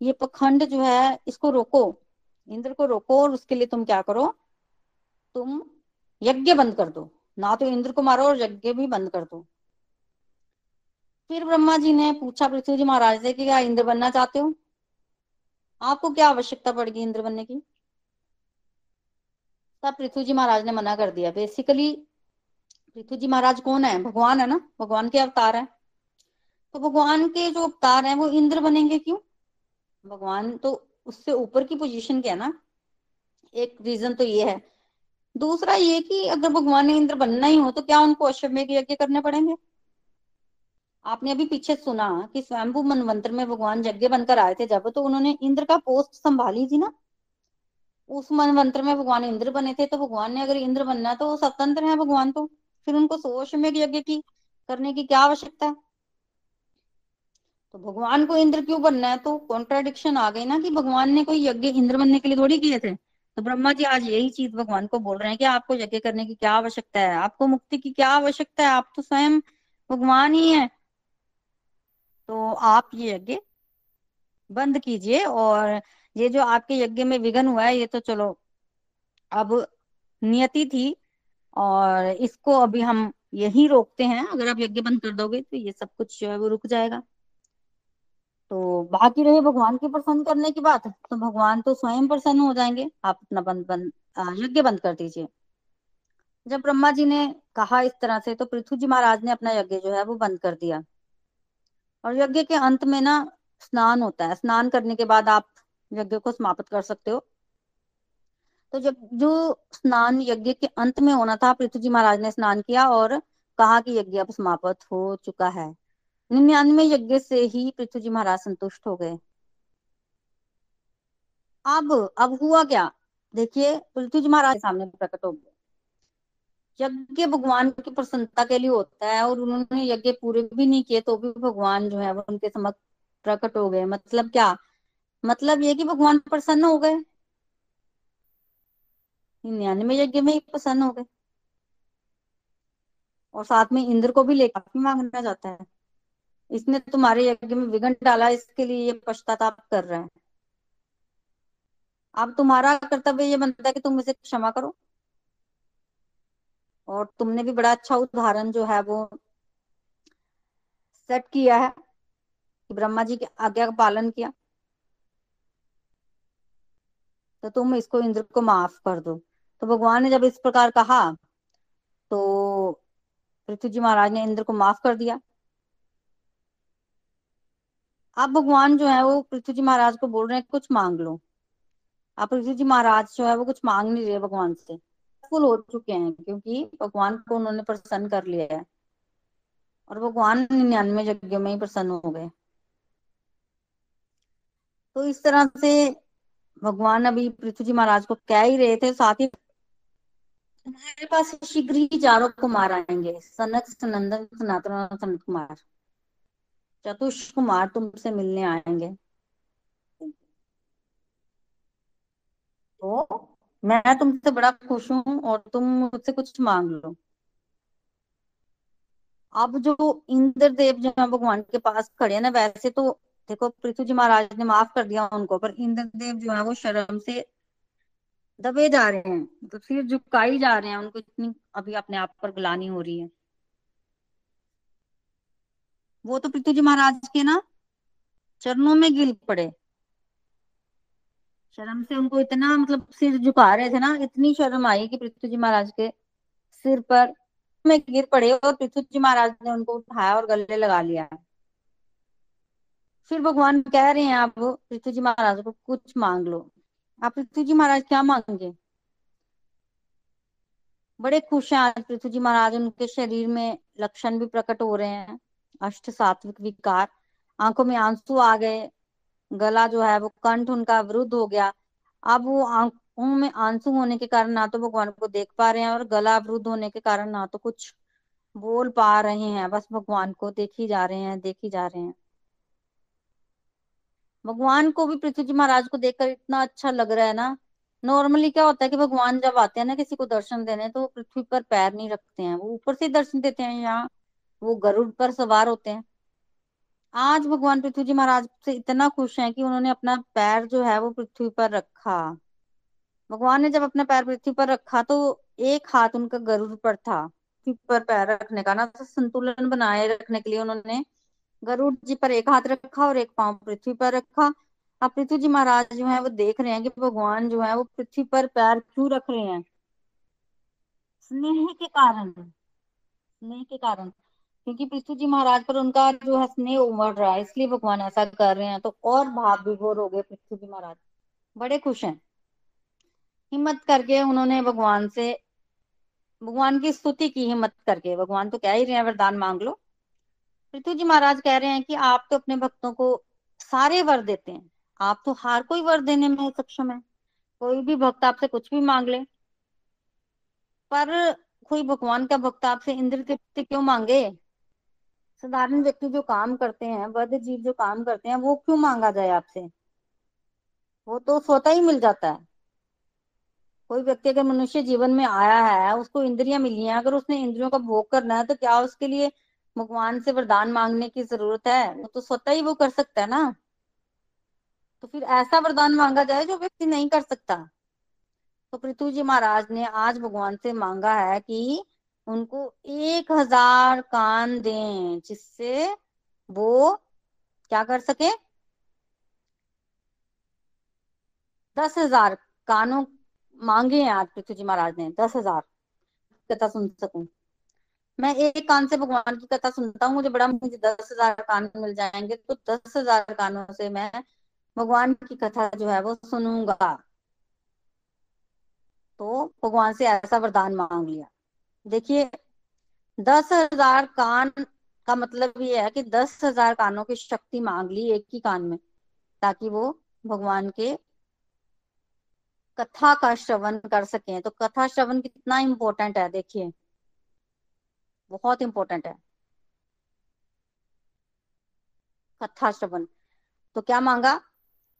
ये पखंड जो है इसको रोको। इंद्र को रोको और उसके लिए तुम क्या करो? तुम यज्ञ बंद कर दो। ना तो इंद्र को मारो और यज्ञ भी बंद कर दो। फिर ब्रह्मा जी ने पूछा, पृथ्वी जी महाराज से कि क्या इंद्र बनना चाहते हो? आपको क्या आवश्यकता पड़ेगी इंद्र बनने की? तब पृथ्वी जी महाराज ने मना कर दिया। बेसिकली पृथ्वी जी महाराज कौन है? भगवान है ना? भगवान के अवतार है। तो भगवान के जो अवतार है, वो इंद्र बनेंगे क्यों? भगवान तो उससे ऊपर की पोजीशन क्या है ना? एक रीजन तो ये है। दूसरा ये कि अगर भगवान ने इंद्र बनना ही हो तो क्या उनको अश्वमेघ यज्ञ करने पड़ेंगे? आपने अभी पीछे सुना कि स्वयंभू मनवंत्र में भगवान यज्ञ बनकर आए थे जब तो उन्होंने इंद्र का पोस्ट संभाली थी ना? उस मनवंत्र में भगवान इंद्र बने थे तो भगवान ने अगर इंद्र बनना है तो वो स्वतंत्र है भगवान तो। फिर उनको सो अश्वमेघ यज्ञ की करने की क्या आवश्यकता है? तो भगवान को इंद्र क्यों बनना है? तो कॉन्ट्राडिक्शन आ गई ना कि भगवान ने कोई यज्ञ इंद्र बनने के लिए थोड़ी किए थे? तो ब्रह्मा जी आज यही चीज़ भगवान को बोल रहे हैं कि आपको यज्ञ करने की क्या आवश्यकता है? आपको मुक्ति की क्या आवश्यकता है? आप तो स्वयं भगवान ही है। तो आप ये यज्ञ बंद कीजिए और ये जो आपके यज्ञ में विघन हुआ है, ये तो चलो अब नियति थी और इसको अभी हम यही रोकते हैं। अगर आप यज्ञ बंद कर दोगे तो ये सब कुछ जो है वो रुक जाएगा। तो बाकी रहे भगवान के प्रसन्न करने की बात तो भगवान तो स्वयं प्रसन्न हो जाएँगे। आप अपना बंद बंद यज्ञ बंद कर दीजिए। जब ब्रह्मा जी ने कहा इस तरह से तो पृथ्वी जी महाराज ने अपना यज्ञ जो है वो बंद कर दिया। और यज्ञ के अंत में ना स्नान होता है। स्नान करने के बाद आप यज्ञ को समाप्त कर सकते हो। तो जब, जो स्नान यज्ञ के अंत में होना था, पृथ्वी जी महाराज ने स्नान किया और कहा कि यज्ञ अब समाप्त हो चुका है। निन्यानवे यज्ञ से ही पृथ्वी जी महाराज संतुष्ट हो गए। अब अब हुआ क्या? देखिए, पृथ्वी जी महाराज सामने प्रकट हो गए। यज्ञ भगवान की प्रसन्नता के लिए होता है और उन्होंने यज्ञ पूरे भी नहीं किए तो भी भगवान जो है वो उनके समक्ष प्रकट हो गए। मतलब क्या? मतलब ये कि भगवान प्रसन्न हो गए। निन्यानवे यज्ञ में ही प्रसन्न हो गए। और साथ में इंद्र को भी लेकर मांगना चाहता है। इसने तुम्हारे यज्ञ में विघन डाला, इसके लिए ये पश्चाताप कर रहा है। अब तुम्हारा कर्तव्य ये बनता है कि तुम इसे क्षमा करो। और तुमने भी बड़ा अच्छा उदाहरण जो है वो सेट किया है कि ब्रह्मा जी की आज्ञा का पालन किया। तो तुम इसको इंद्र को माफ़ कर दो। तो भगवान ने जब इस प्रकार कहा तो पृथ्वी जी महाराज ने इंद्र को माफ़ कर दिया। अब भगवान जो है, वो पृथ्वी जी महाराज को बोल रहे हैं, कुछ मांग लो। अब पृथ्वी जी महाराज जो है, वो कुछ मांग नहीं रहे भगवान से। फुल हो चुके हैं, क्योंकि भगवान को उन्होंने प्रसन्न कर लिया है। और भगवान निन्यानवे यज्ञ में ही प्रसन्न हो गए। तो इस तरह से भगवान अभी पृथ्वी जी महाराज को कह ही रहे थे, साथ ही हमारे पास शीघ्र ही चारों कुमार आएँगे, सनक, सनंदन, सनातन सनत कुमार। चतुष कुमार तुमसे मिलने आएँगे। तो मैं तुमसे बड़ा खुश हूँ और तुम मुझसे कुछ मांग लो। अब जो इंद्रदेव जो है भगवान के पास खड़े हैं ना, वैसे तो देखो पृथ्वी जी महाराज ने माफ़ कर दिया उनको, पर इंद्रदेव जो है वो शर्म से दबे जा रहे हैं। तो सिर झुकाई जा रहे हैं, उनको इतनी अभी अपने आप पर गुलानी हो रही है। वो तो पृथ्वी जी महाराज के ना चरणों में गिर पड़े। शर्म से उनको इतना मतलब सिर झुका रहे थे ना, इतनी शर्म आई कि पृथ्वी जी महाराज के सिर पर में गिर पड़े और पृथ्वी जी महाराज ने उनको उठाया और गले लगा लिया। फिर भगवान कह रहे हैं, आप पृथ्वी जी महाराज को कुछ मांग लो। आप पृथ्वी जी महाराज क्या मांगे? बड़े खुश हैं आज पृथ्वी जी महाराज, उनके शरीर में लक्षण भी प्रकट हो रहे हैं। अष्ट सात्विक विकार। आँखों में आँसू आ गए, गला जो है वो कंठ उनका वृद्ध हो गया। अब वो आँखों में आँसू होने के कारण ना तो भगवान को देख पा रहे हैं और गला अवरुद्ध होने के कारण ना तो कुछ बोल पा रहे हैं। बस भगवान को देखी जा रहे हैं, देखी जा रहे हैं। भगवान को भी पृथ्वी जी महाराज को देखकर इतना अच्छा लग रहा है ना। नॉर्मली क्या होता है कि भगवान जब आते हैं ना किसी को दर्शन देने तो पृथ्वी पर पैर नहीं रखते हैं। वो ऊपर से दर्शन देते हैं यहाँ। वो गरुड़ पर सवार होते हैं। आज भगवान पृथ्वी जी महाराज से इतना खुश हैं कि उन्होंने अपना पैर जो है वो पृथ्वी पर रखा। भगवान ने जब अपना पैर पृथ्वी पर रखा तो एक हाथ उनका गरुड़ पर था। पृथ्वी पर पैर रखने का ना तो संतुलन बनाए रखने के लिए उन्होंने गरुड़ जी पर एक हाथ रखा और एक पाँव पृथ्वी पर रखा। अब पृथ्वी जी महाराज जो है वो देख रहे हैं कि भगवान जो है वो पृथ्वी पर पैर क्यों रख रहे हैं? स्नेह के कारण, स्नेह के कारण। क्योंकि पृथ्वी जी महाराज पर उनका जो है स्नेह उमड़ रहा है, इसलिए भगवान ऐसा कर रहे हैं। तो और भाव विभोर हो गए पृथ्वी जी महाराज। बड़े खुश हैं। हिम्मत करके उन्होंने भगवान से, भगवान की स्तुति की हिम्मत करके। भगवान तो कह ही रहे हैं, वरदान मांग लो। पृथ्वी जी महाराज कह रहे हैं कि आप तो अपने भक्तों को सारे वर देते हैं। आप तो हर कोई वर देने में सक्षम है। कोई भी भक्त आपसे कुछ भी मांग ले। पर कोई भगवान का भक्त आपसे इंद्र तृप्ति क्यों मांगे? साधारण व्यक्ति जो काम करते हैं बद्ध जीव जो काम करते हैं, वो क्यों मांगा जाए आपसे? वो तो स्वतः ही मिल जाता है। कोई व्यक्ति अगर मनुष्य जीवन में आया है, उसको इंद्रियाँ मिली हैं, अगर उसने इंद्रियों का भोग करना है तो क्या उसके लिए भगवान से वरदान मांगने की ज़रूरत है? वो तो स्वतः ही वो कर सकता है ना। तो फिर ऐसा वरदान मांगा जाए जो व्यक्ति नहीं कर सकता। तो पृथ्वी जी महाराज ने आज भगवान से मांगा है कि उनको एक हज़ार कान दें, जिससे वो क्या कर सके? दस हज़ार कानों मांगे हैं आज पृथ्वी जी महाराज ने, दस हज़ार कथा सुन सकूँ। मैं एक कान से भगवान की कथा सुनता हूँ, मुझे बड़ा मुझे दस हज़ार कान मिल जाएँगे तो दस हज़ार कानों से मैं भगवान की कथा जो है वो सुनूँगा। तो भगवान से ऐसा वरदान मांग लिया। देखिए, दस हज़ार कान का मतलब ये है कि दस हज़ार कानों की शक्ति मांग ली एक ही कान में, ताकि वो भगवान के कथा का श्रवण कर सके। तो कथा श्रवण कितना इम्पोर्टेंट है, देखिए। बहुत इंपॉर्टेंट है। कथा श्रवण। तो क्या मांगा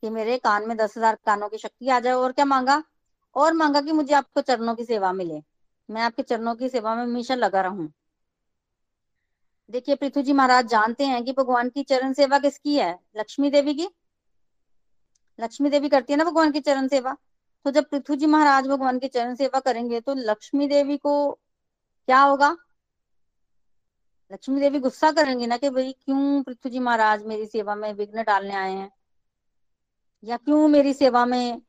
कि मेरे कान में दस हज़ार कानों की शक्ति आ जाए, और क्या मांगा? और मांगा कि मुझे आपको चरणों की सेवा मिले। मैं आपके चरणों की सेवा में हमेशा लगा रहूँ। देखिए, पृथ्वी जी महाराज जानते हैं कि भगवान की चरण सेवा किसकी है? लक्ष्मी देवी की? लक्ष्मी देवी करती है ना भगवान की चरण सेवा? तो जब पृथ्वी जी महाराज भगवान की चरण सेवा करेंगे तो लक्ष्मी देवी को क्या होगा? लक्ष्मी देवी गुस्सा करेंगी ना कि भाई, क्यों पृथ्वी जी महाराज मेरी सेवा में विघ्न डालने आए हैं? या क्यों मेरी सेवा में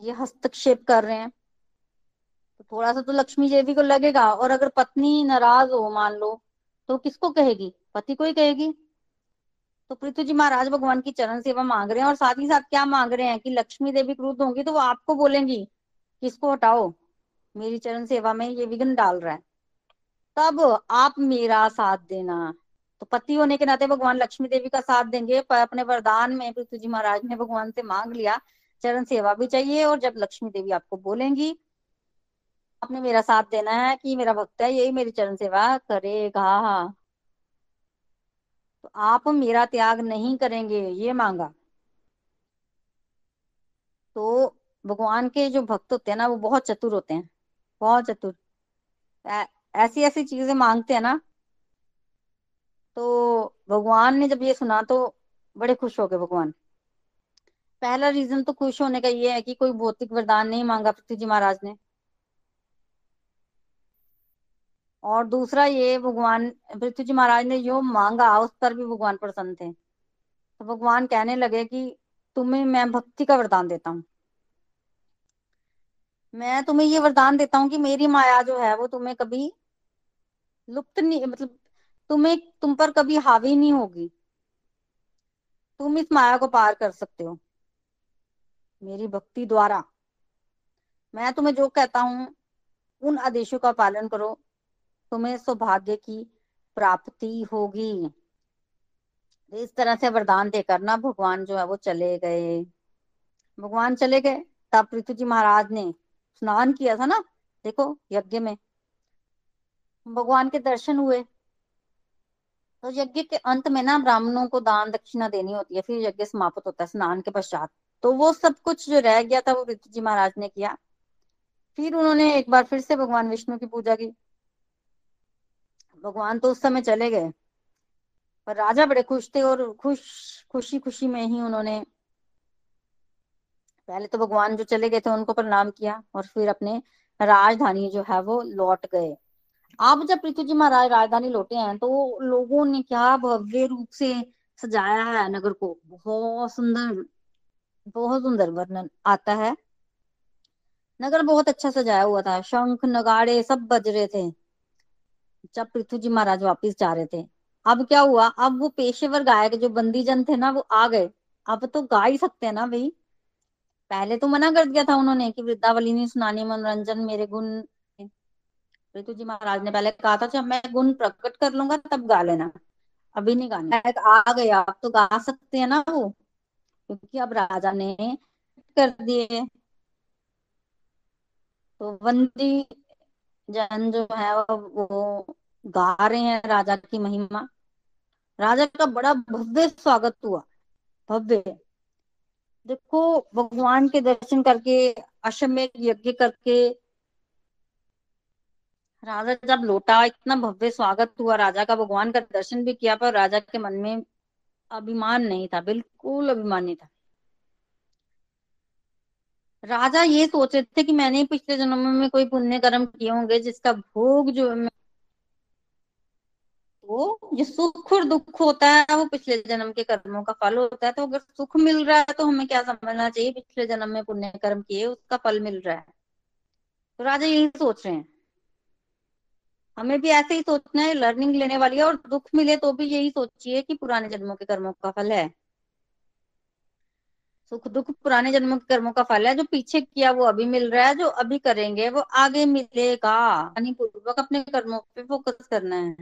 ये हस्तक्षेप कर रहे हैं? तो थोड़ा सा तो लक्ष्मी देवी को लगेगा और अगर पत्नी नाराज़ हो, मान लो तो किसको कहेगी? पति को ही कहेगी। तो पृथ्वी जी महाराज भगवान की चरण सेवा मांग रहे हैं और साथ ही साथ क्या मांग रहे हैं कि लक्ष्मी देवी क्रोध होंगी तो वो आपको बोलेंगी, किसको हटाओ? मेरी चरण सेवा में ये विघ्न डाल रहा है। तब आप मेरा साथ देना। तो पति होने के नाते भगवान लक्ष्मी देवी का साथ देंगे, पर अपने वरदान में पृथ्वी जी महाराज ने भगवान से मांग लिया, चरण सेवा भी चाहिए और जब लक्ष्मी देवी आपको बोलेंगी आपने मेरा साथ देना है कि मेरा भक्त है, यही मेरी चरण सेवा करेगा। तो आप मेरा त्याग नहीं करेंगे, ये मांगा। तो भगवान के जो भक्त होते हैं ना, वो बहुत चतुर होते हैं, बहुत चतुर। ऐसी ऐसी चीज़ें मांगते हैं ना तो भगवान ने जब ये सुना तो बड़े खुश हो गए भगवान। पहला रीजन तो खुश होने का ये है कि कोई भौतिक वरदान नहीं मांगा पृथ्वी जी महाराज ने। और दूसरा ये भगवान, पृथ्वी जी महाराज ने जो मांगा, उस पर भी भगवान प्रसन्न थे। तो भगवान कहने लगे कि तुम्हें, मैं भक्ति का वरदान देता हूँ। मैं तुम्हें ये वरदान देता हूँ कि मेरी माया जो है, वो तुम्हें कभी लुप्त नहीं मतलब तुम्हें, तुम पर कभी हावी नहीं होगी। तुम इस माया को पार कर सकते हो, मेरी भक्ति द्वारा। मैं तुम्हें जो कहता हूँ, उन आदेशों का पालन करो तुम्हें सौभाग्य की प्राप्ति होगी। इस तरह से वरदान देकर ना भगवान जो है वो चले गए। भगवान चले गए, तब पृथ्वी जी महाराज ने स्नान किया था ना, देखो, यज्ञ में। भगवान के दर्शन हुए। तो यज्ञ के अंत में ना ब्राह्मणों को दान दक्षिणा देनी होती है, फिर यज्ञ समाप्त होता है, स्नान के पश्चात। तो वो सब कुछ जो रह गया था, वो पृथ्वी जी महाराज ने किया। फिर उन्होंने एक बार फिर से भगवान विष्णु की पूजा की। भगवान तो उस समय चले गए। पर राजा बड़े खुश थे और खुश, खुशी खुशी में ही उन्होंने पहले तो भगवान जो चले गए थे उनको प्रणाम किया और फिर अपने राजधानी जो है वो लौट गए। आप जब पृथ्वी जी महाराज राजधानी लौटे हैं तो लोगों ने क्या भव्य रूप से सजाया है नगर को। बहुत सुंदर बहुत सुंदर वर्णन आता है। नगर बहुत अच्छा सजाया हुआ था। शंख, नगाड़े सब बज रहे थे। जब पृथ्वी जी महाराज वापिस जा रहे थे। अब क्या हुआ? अब वो पेशेवर गायक जो बंदी जन थे ना, वो आ गए। अब तो गा ही सकते हैं ना भाई। पहले तो मना कर दिया था उन्होंने कि वृद्धावली नहीं सुनानी मनोरंजन, मेरे गुण। पृथ्वी जी महाराज ने पहले कहा था, जब मैं गुण प्रकट कर लूँगा, तब गा लेना। अभी नहीं गाना। आ गया आप तो गा सकते हैं ना वो। क्योंकि अब राजा ने कर दिए। तो बंदी जन जो है वो गा रहे हैं राजा की महिमा। राजा का बड़ा भव्य स्वागत हुआ। भव्य। देखो, भगवान के दर्शन करके, अश्वमेध यज्ञ करके, राजा जब लौटा, इतना भव्य स्वागत हुआ। राजा का भगवान का दर्शन भी किया, पर राजा के मन में अभिमान नहीं था, बिल्कुल अभिमान नहीं था। राजा ये सोच रहे थे कि मैंने पिछले जन्म में कोई पुण्य कर्म किए होंगे जिसका भोग जो है तो जो सुख और दुख होता है, वो पिछले जन्म के कर्मों का फल होता है। तो अगर सुख मिल रहा है तो हमें क्या समझना चाहिए? पिछले जन्म में पुण्य कर्म किए, उसका फल मिल रहा है। तो राजा यही सोच रहे हैं। हमें भी ऐसे ही सोचना है लर्निंग लेने वाली है, और दुख मिले तो भी यही सोचिए कि पुराने जन्मों के कर्मों का फल है। सुख दुख पुराने जन्म के कर्मों का फल है। जो पीछे किया वो अभी मिल रहा है, जो अभी करेंगे वो आगे मिलेगा। पूर्वक अपने कर्मों पे फोकस करना है।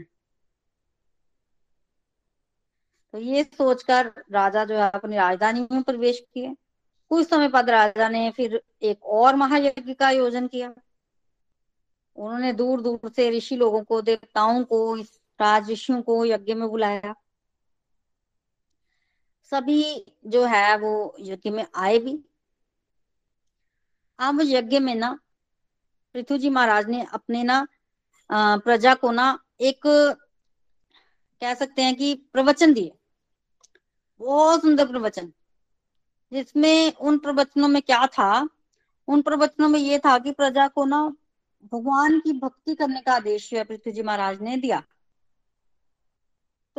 तो ये सोचकर राजा जो है अपनी राजधानी में प्रवेश किए। कुछ समय बाद राजा ने फिर एक और महायज्ञ का आयोजन किया। उन्होंने दूर दूर से ऋषि लोगों को, देवताओं को राज ऋषियों को यज्ञ में बुलाया। सभी जो है वो यज्ञ में आए भी। अब यज्ञ में ना, पृथ्वी जी महाराज ने अपने ना प्रजा को ना एक, कह सकते हैं कि प्रवचन दिए बहुत सुंदर प्रवचन। जिसमें उन प्रवचनों में क्या था, उन प्रवचनों में ये था कि प्रजा को ना भगवान की भक्ति करने का आदेश पृथ्वी जी महाराज ने दिया।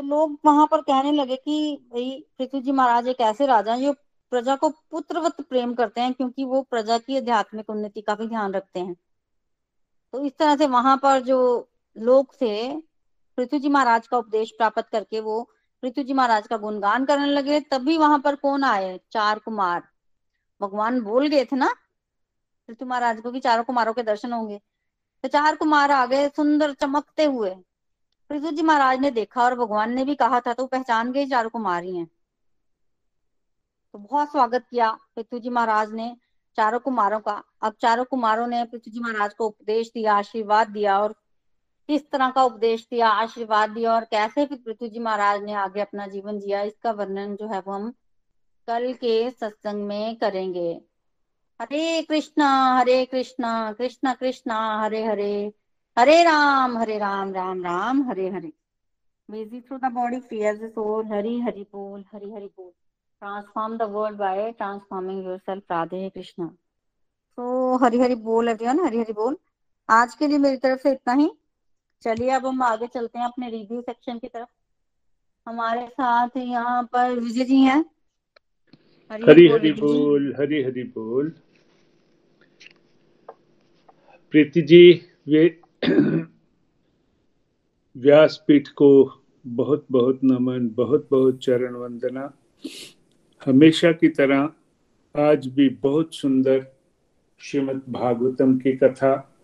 तो लोग वहाँ पर कहने लगे कि भाई, पृथ्वी जी महाराज एक ऐसे राजा हैं, जो प्रजा को पुत्रवत प्रेम करते हैं, क्योंकि वो प्रजा की आध्यात्मिक उन्नति का भी ध्यान रखते हैं। तो इस तरह से वहाँ पर जो लोग थे, पृथ्वी जी महाराज का उपदेश प्राप्त करके वो पृथ्वी जी महाराज का गुणगान करने लगे। तभी वहाँ पर कौन आए? चार कुमार। भगवान बोल गए थे ना, पृथ्वी महाराज को कि चारों कुमारों के दर्शन होंगे। तो चार कुमार आ गए, सुंदर चमकते हुए। पृथ्वी जी महाराज ने देखा और भगवान ने भी कहा था तो पहचान गए चारों कुमारी हैं। तो बहुत स्वागत किया पृथ्वी जी महाराज ने चारों कुमारों का। अब चारों कुमारों ने पृथ्वी जी महाराज को उपदेश दिया, आशीर्वाद दिया और किस तरह का उपदेश दिया, आशीर्वाद दिया और कैसे फिर पृथ्वी जी महाराज ने आगे अपना जीवन जिया, इसका वर्णन जो है वो हम कल के सत्संग में करेंगे। हरे कृष्णा हरे कृष्णा कृष्णा कृष्णा, हरे हरे। हरे राम हरे राम राम राम हरे Hare. Busy through the body fear the soul Hari Hari बोल हरि हरि बोल। Transform the world by transforming yourself Radhe Krishna. So Hari Hari बोल एवरीवन हरि हरि बोल। आज के लिए मेरी तरफ़ से इतना ही। चलिए अब हम आगे चलते हैं अपने रिव्यू सेक्शन की तरफ़। हमारे साथ यहाँ पर विजय जी हैं। हरी हरि बोल हरी हरि बोल। प्रीति जी वे *clears throat* व्यासपीठ को बहुत बहुत नमन बहुत बहुत चरण वंदना। हमेशा की तरह आज भी बहुत सुंदर श्रीमद् भागवतम की कथा,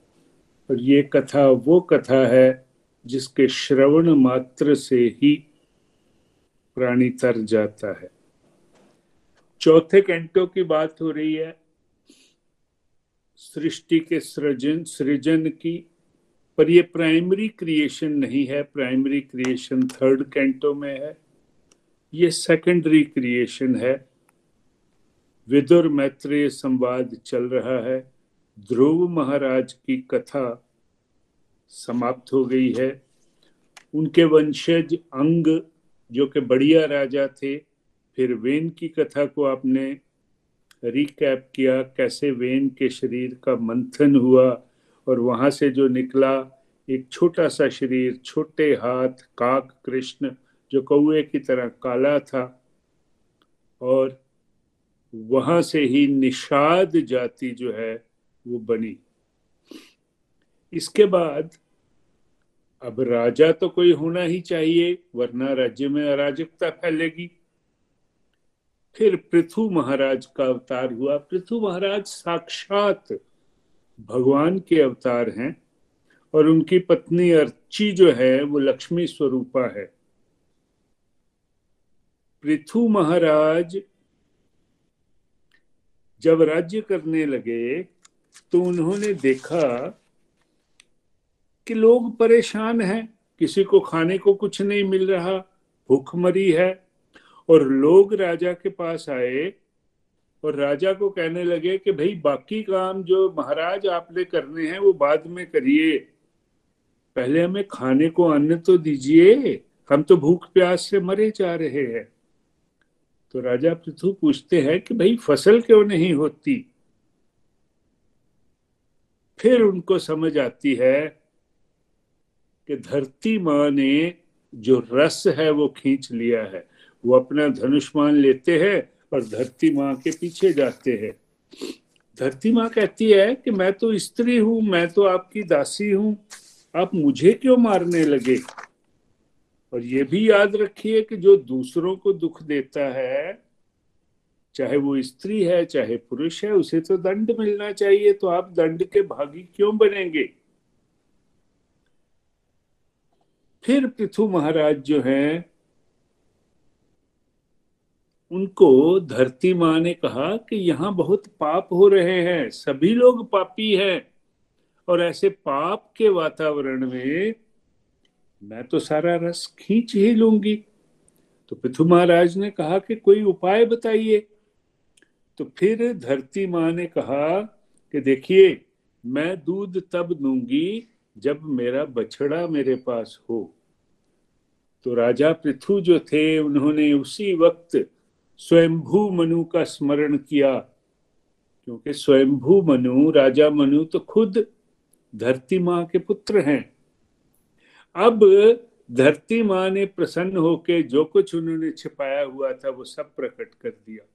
और ये कथा, वो कथा है जिसके श्रवण मात्र से ही प्राणी तर जाता है। चौथे कैंटो की बात हो रही है। सृष्टि के सृजन सृजन की पर ये प्राइमरी क्रिएशन नहीं है प्राइमरी क्रिएशन थर्ड कैंटो में है। ये सेकेंडरी क्रिएशन है। विदुर मैत्रेय संवाद चल रहा है। ध्रुव महाराज की कथा समाप्त हो गई है। उनके वंशज अंग, जो कि बढ़िया राजा थे, फिर वेन की कथा को आपने रिकैप किया, कैसे वेन के शरीर का मंथन हुआ और वहाँ से जो निकला, एक छोटा सा शरीर, छोटे हाथ, काक कृष्ण, जो कौए की तरह काला था, और वहाँ से ही निषाद जाति जो है, वो बनी। इसके बाद, अब राजा तो कोई होना ही चाहिए, वरना राज्य में अराजकता फैलेगी। फिर पृथु महाराज का अवतार हुआ। पृथु महाराज साक्षात भगवान के अवतार हैं और उनकी पत्नी अर्ची जो है, वो लक्ष्मी स्वरूपा है। पृथु महाराज जब राज्य करने लगे तो उन्होंने देखा कि लोग परेशान हैं, किसी को खाने को कुछ नहीं मिल रहा भूखमरी है, और लोग राजा के पास आए और राजा को कहने लगे कि भाई, बाकी काम जो महाराज आपने करने हैं, वो बाद में करिए। पहले हमें खाने को अन्न तो दीजिए, हम तो भूख प्यास से मरे जा रहे हैं। तो राजा पृथु पूछते हैं कि भाई, फ़सल क्यों नहीं होती? फिर उनको समझ आती है कि धरती माँ ने जो रस है वो खींच लिया है। वो अपना धनुष्मान लेते हैं और धरती माँ के पीछे जाते हैं। धरती माँ कहती है कि मैं तो स्त्री हूँ, मैं तो आपकी दासी हूँ, आप मुझे क्यों मारने लगे? और ये भी याद रखिए कि जो दूसरों को दुख देता है, चाहे वो स्त्री है, चाहे पुरुष है, उसे तो दंड मिलना चाहिए तो आप दंड के भागी क्यों बनेंगे? फिर पृथु महाराज जो हैं उनको धरती माँ ने कहा कि यहाँ बहुत पाप हो रहे हैं, सभी लोग पापी हैं। और ऐसे पाप के वातावरण में मैं तो सारा रस खींच ही लूँगी। तो पृथु महाराज ने कहा कि कोई उपाय बताइए। तो फिर धरती माँ ने कहा कि देखिए, मैं दूध तब दूँगी जब मेरा बछड़ा मेरे पास हो। तो राजा पृथु जो थे, उन्होंने उसी वक्त स्वयंभू मनु का स्मरण किया। क्योंकि स्वयंभू मनु, राजा मनु तो खुद धरती माँ के पुत्र हैं। अब धरती माँ ने प्रसन्न होके जो कुछ उन्होंने छिपाया हुआ था, वो सब प्रकट कर दिया।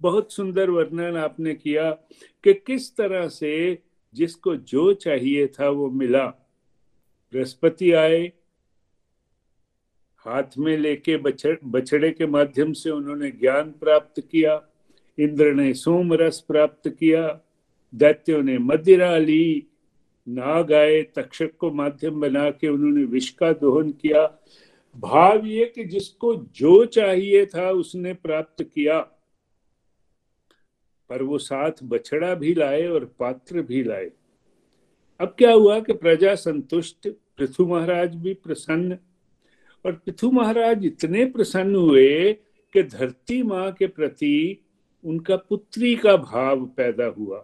बहुत सुंदर वर्णन आपने किया कि किस तरह से जिसको जो चाहिए था वो मिला। बृहस्पति आए हाथ में लेके बछड़, बछड़े के माध्यम से उन्होंने ज्ञान प्राप्त किया, इंद्र ने सोम रस प्राप्त किया, दैत्यों ने मदिरा ली, नाग आए, तक्षक को माध्यम बना के उन्होंने विष का दोहन किया। भाव ये कि जिसको जो चाहिए था उसने प्राप्त किया। पर वो साथ बछड़ा भी लाए और पात्र भी लाए। अब क्या हुआ कि प्रजा संतुष्ट, पृथु महाराज भी प्रसन्न और पृथु महाराज इतने प्रसन्न हुए कि धरती माँ के प्रति उनका पुत्री का भाव पैदा हुआ।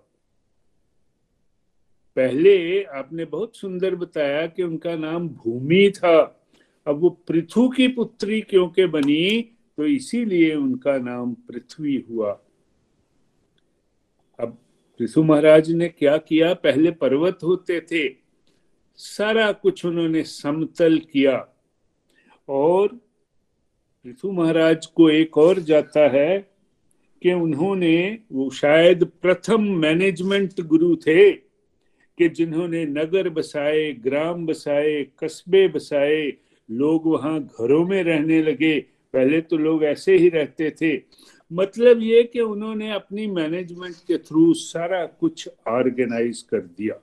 पहले आपने बहुत सुंदर बताया कि उनका नाम भूमि था। अब वो पृथु की पुत्री क्योंकि बनी तो इसीलिए उनका नाम पृथ्वी हुआ। अब पृथु महाराज ने क्या किया? पहले पर्वत होते थे, सारा कुछ उन्होंने समतल किया। और पृथु महाराज को एक और जाता है कि उन्होंने, वो शायद प्रथम मैनेजमेंट गुरु थे, कि जिन्होंने नगर बसाए, ग्राम बसाए, कस्बे बसाए, लोग वहाँ घरों में रहने लगे। पहले तो लोग ऐसे ही रहते थे। मतलब ये कि उन्होंने अपनी मैनेजमेंट के थ्रू सारा कुछ ऑर्गेनाइज कर दिया।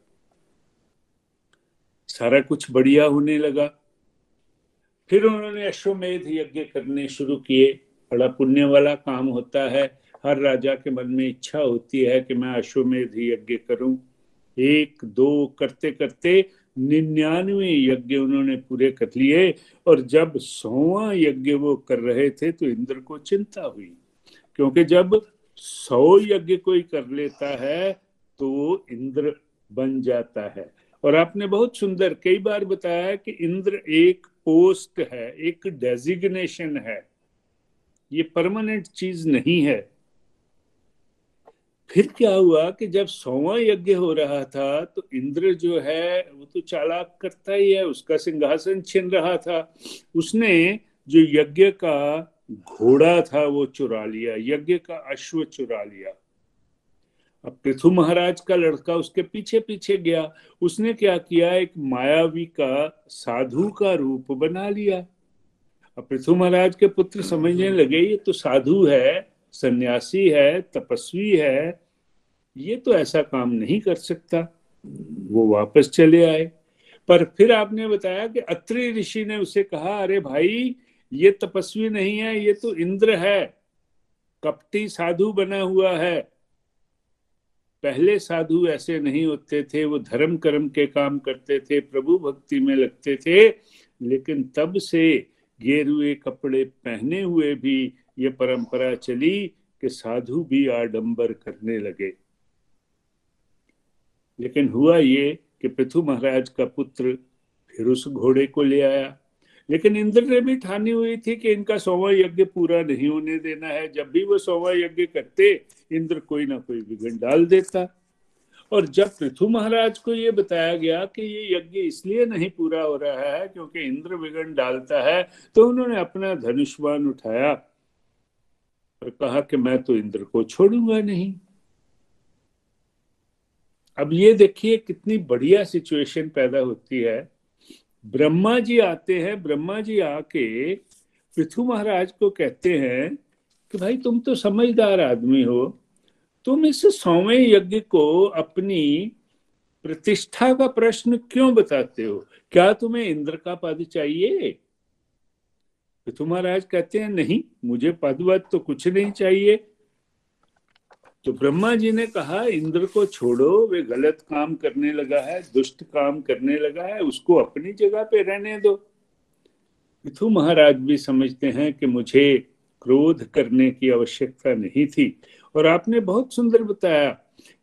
सारा कुछ बढ़िया होने लगा। फिर उन्होंने अश्वमेध यज्ञ करने शुरू किए। बड़ा पुण्य वाला काम होता है। हर राजा के मन में इच्छा होती है कि मैं अश्वमेध यज्ञ करूँ। एक, दो करते करते निन्यानवे यज्ञ उन्होंने पूरे कर लिए और जब सौवा यज्ञ वो कर रहे थे तो इंद्र को चिंता हुई। क्योंकि जब सौ यज्ञ कोई कर लेता है तो इंद्र बन जाता है। और आपने बहुत सुंदर कई बार बताया कि इंद्र एक पोस्ट है, एक डेजिग्नेशन है, ये परमानेंट चीज़ नहीं है। फिर क्या हुआ कि जब सौवा यज्ञ हो रहा था तो इंद्र जो है, वो तो चालाक करता ही है, उसका सिंहासन छिन रहा था। उसने जो यज्ञ का घोड़ा था, वो चुरा लिया, यज्ञ का अश्व चुरा लिया। अब पृथु महाराज का लड़का उसके पीछे पीछे गया। उसने क्या किया? एक मायावी का साधु का रूप बना लिया। अब पृथु महाराज के पुत्र समझने लगे, ये तो साधु है, सन्यासी है, तपस्वी है। ये तो ऐसा काम नहीं कर सकता। वो वापस चले आए। पर फिर आपने बताया कि अत्रि ऋषि ने उसे कहा, अरे भाई, ये तपस्वी नहीं है, ये तो इंद्र है। कपटी साधु बना हुआ है। पहले साधु ऐसे नहीं होते थे, वो धर्म कर्म के काम करते थे, प्रभु भक्ति में लगते थे, लेकिन तब से गेरुए कपड़े पहने हुए भी ये परंपरा चली कि साधु भी आडंबर करने लगे। लेकिन हुआ ये कि पृथु महाराज का पुत्र फिर उस घोड़े को ले आया। लेकिन इंद्र ने भी ठानी हुई थी कि इनका सौवा यज्ञ पूरा नहीं होने देना है। जब भी वो सौवा यज्ञ करते, इंद्र कोई ना कोई विघन डाल देता। और जब पृथु महाराज को ये बताया गया कि ये यज्ञ इसलिए नहीं पूरा हो रहा है क्योंकि इंद्र विघन डालता है तो उन्होंने अपना धनुष्वान उठाया और कहा कि मैं तो इंद्र को छोड़ूँगा नहीं। अब ये देखिए कितनी बढ़िया सिचुएशन पैदा होती है। ब्रह्मा जी आते हैं, ब्रह्मा जी आके पृथु महाराज को कहते हैं कि भाई तुम तो समझदार आदमी हो। तुम इस सौवे यज्ञ को अपनी प्रतिष्ठा का प्रश्न क्यों बताते हो? क्या तुम्हें इंद्र का पद चाहिए? पृथु महाराज कहते हैं, नहीं, मुझे पद वद तो कुछ नहीं चाहिए। तो ब्रह्मा जी ने कहा, इंद्र को छोड़ो, वे गलत काम करने लगा है, दुष्ट काम करने लगा है, उसको अपनी जगह पे रहने दो। पृथु महाराज भी समझते हैं कि मुझे क्रोध करने की आवश्यकता नहीं थी। और आपने बहुत सुंदर बताया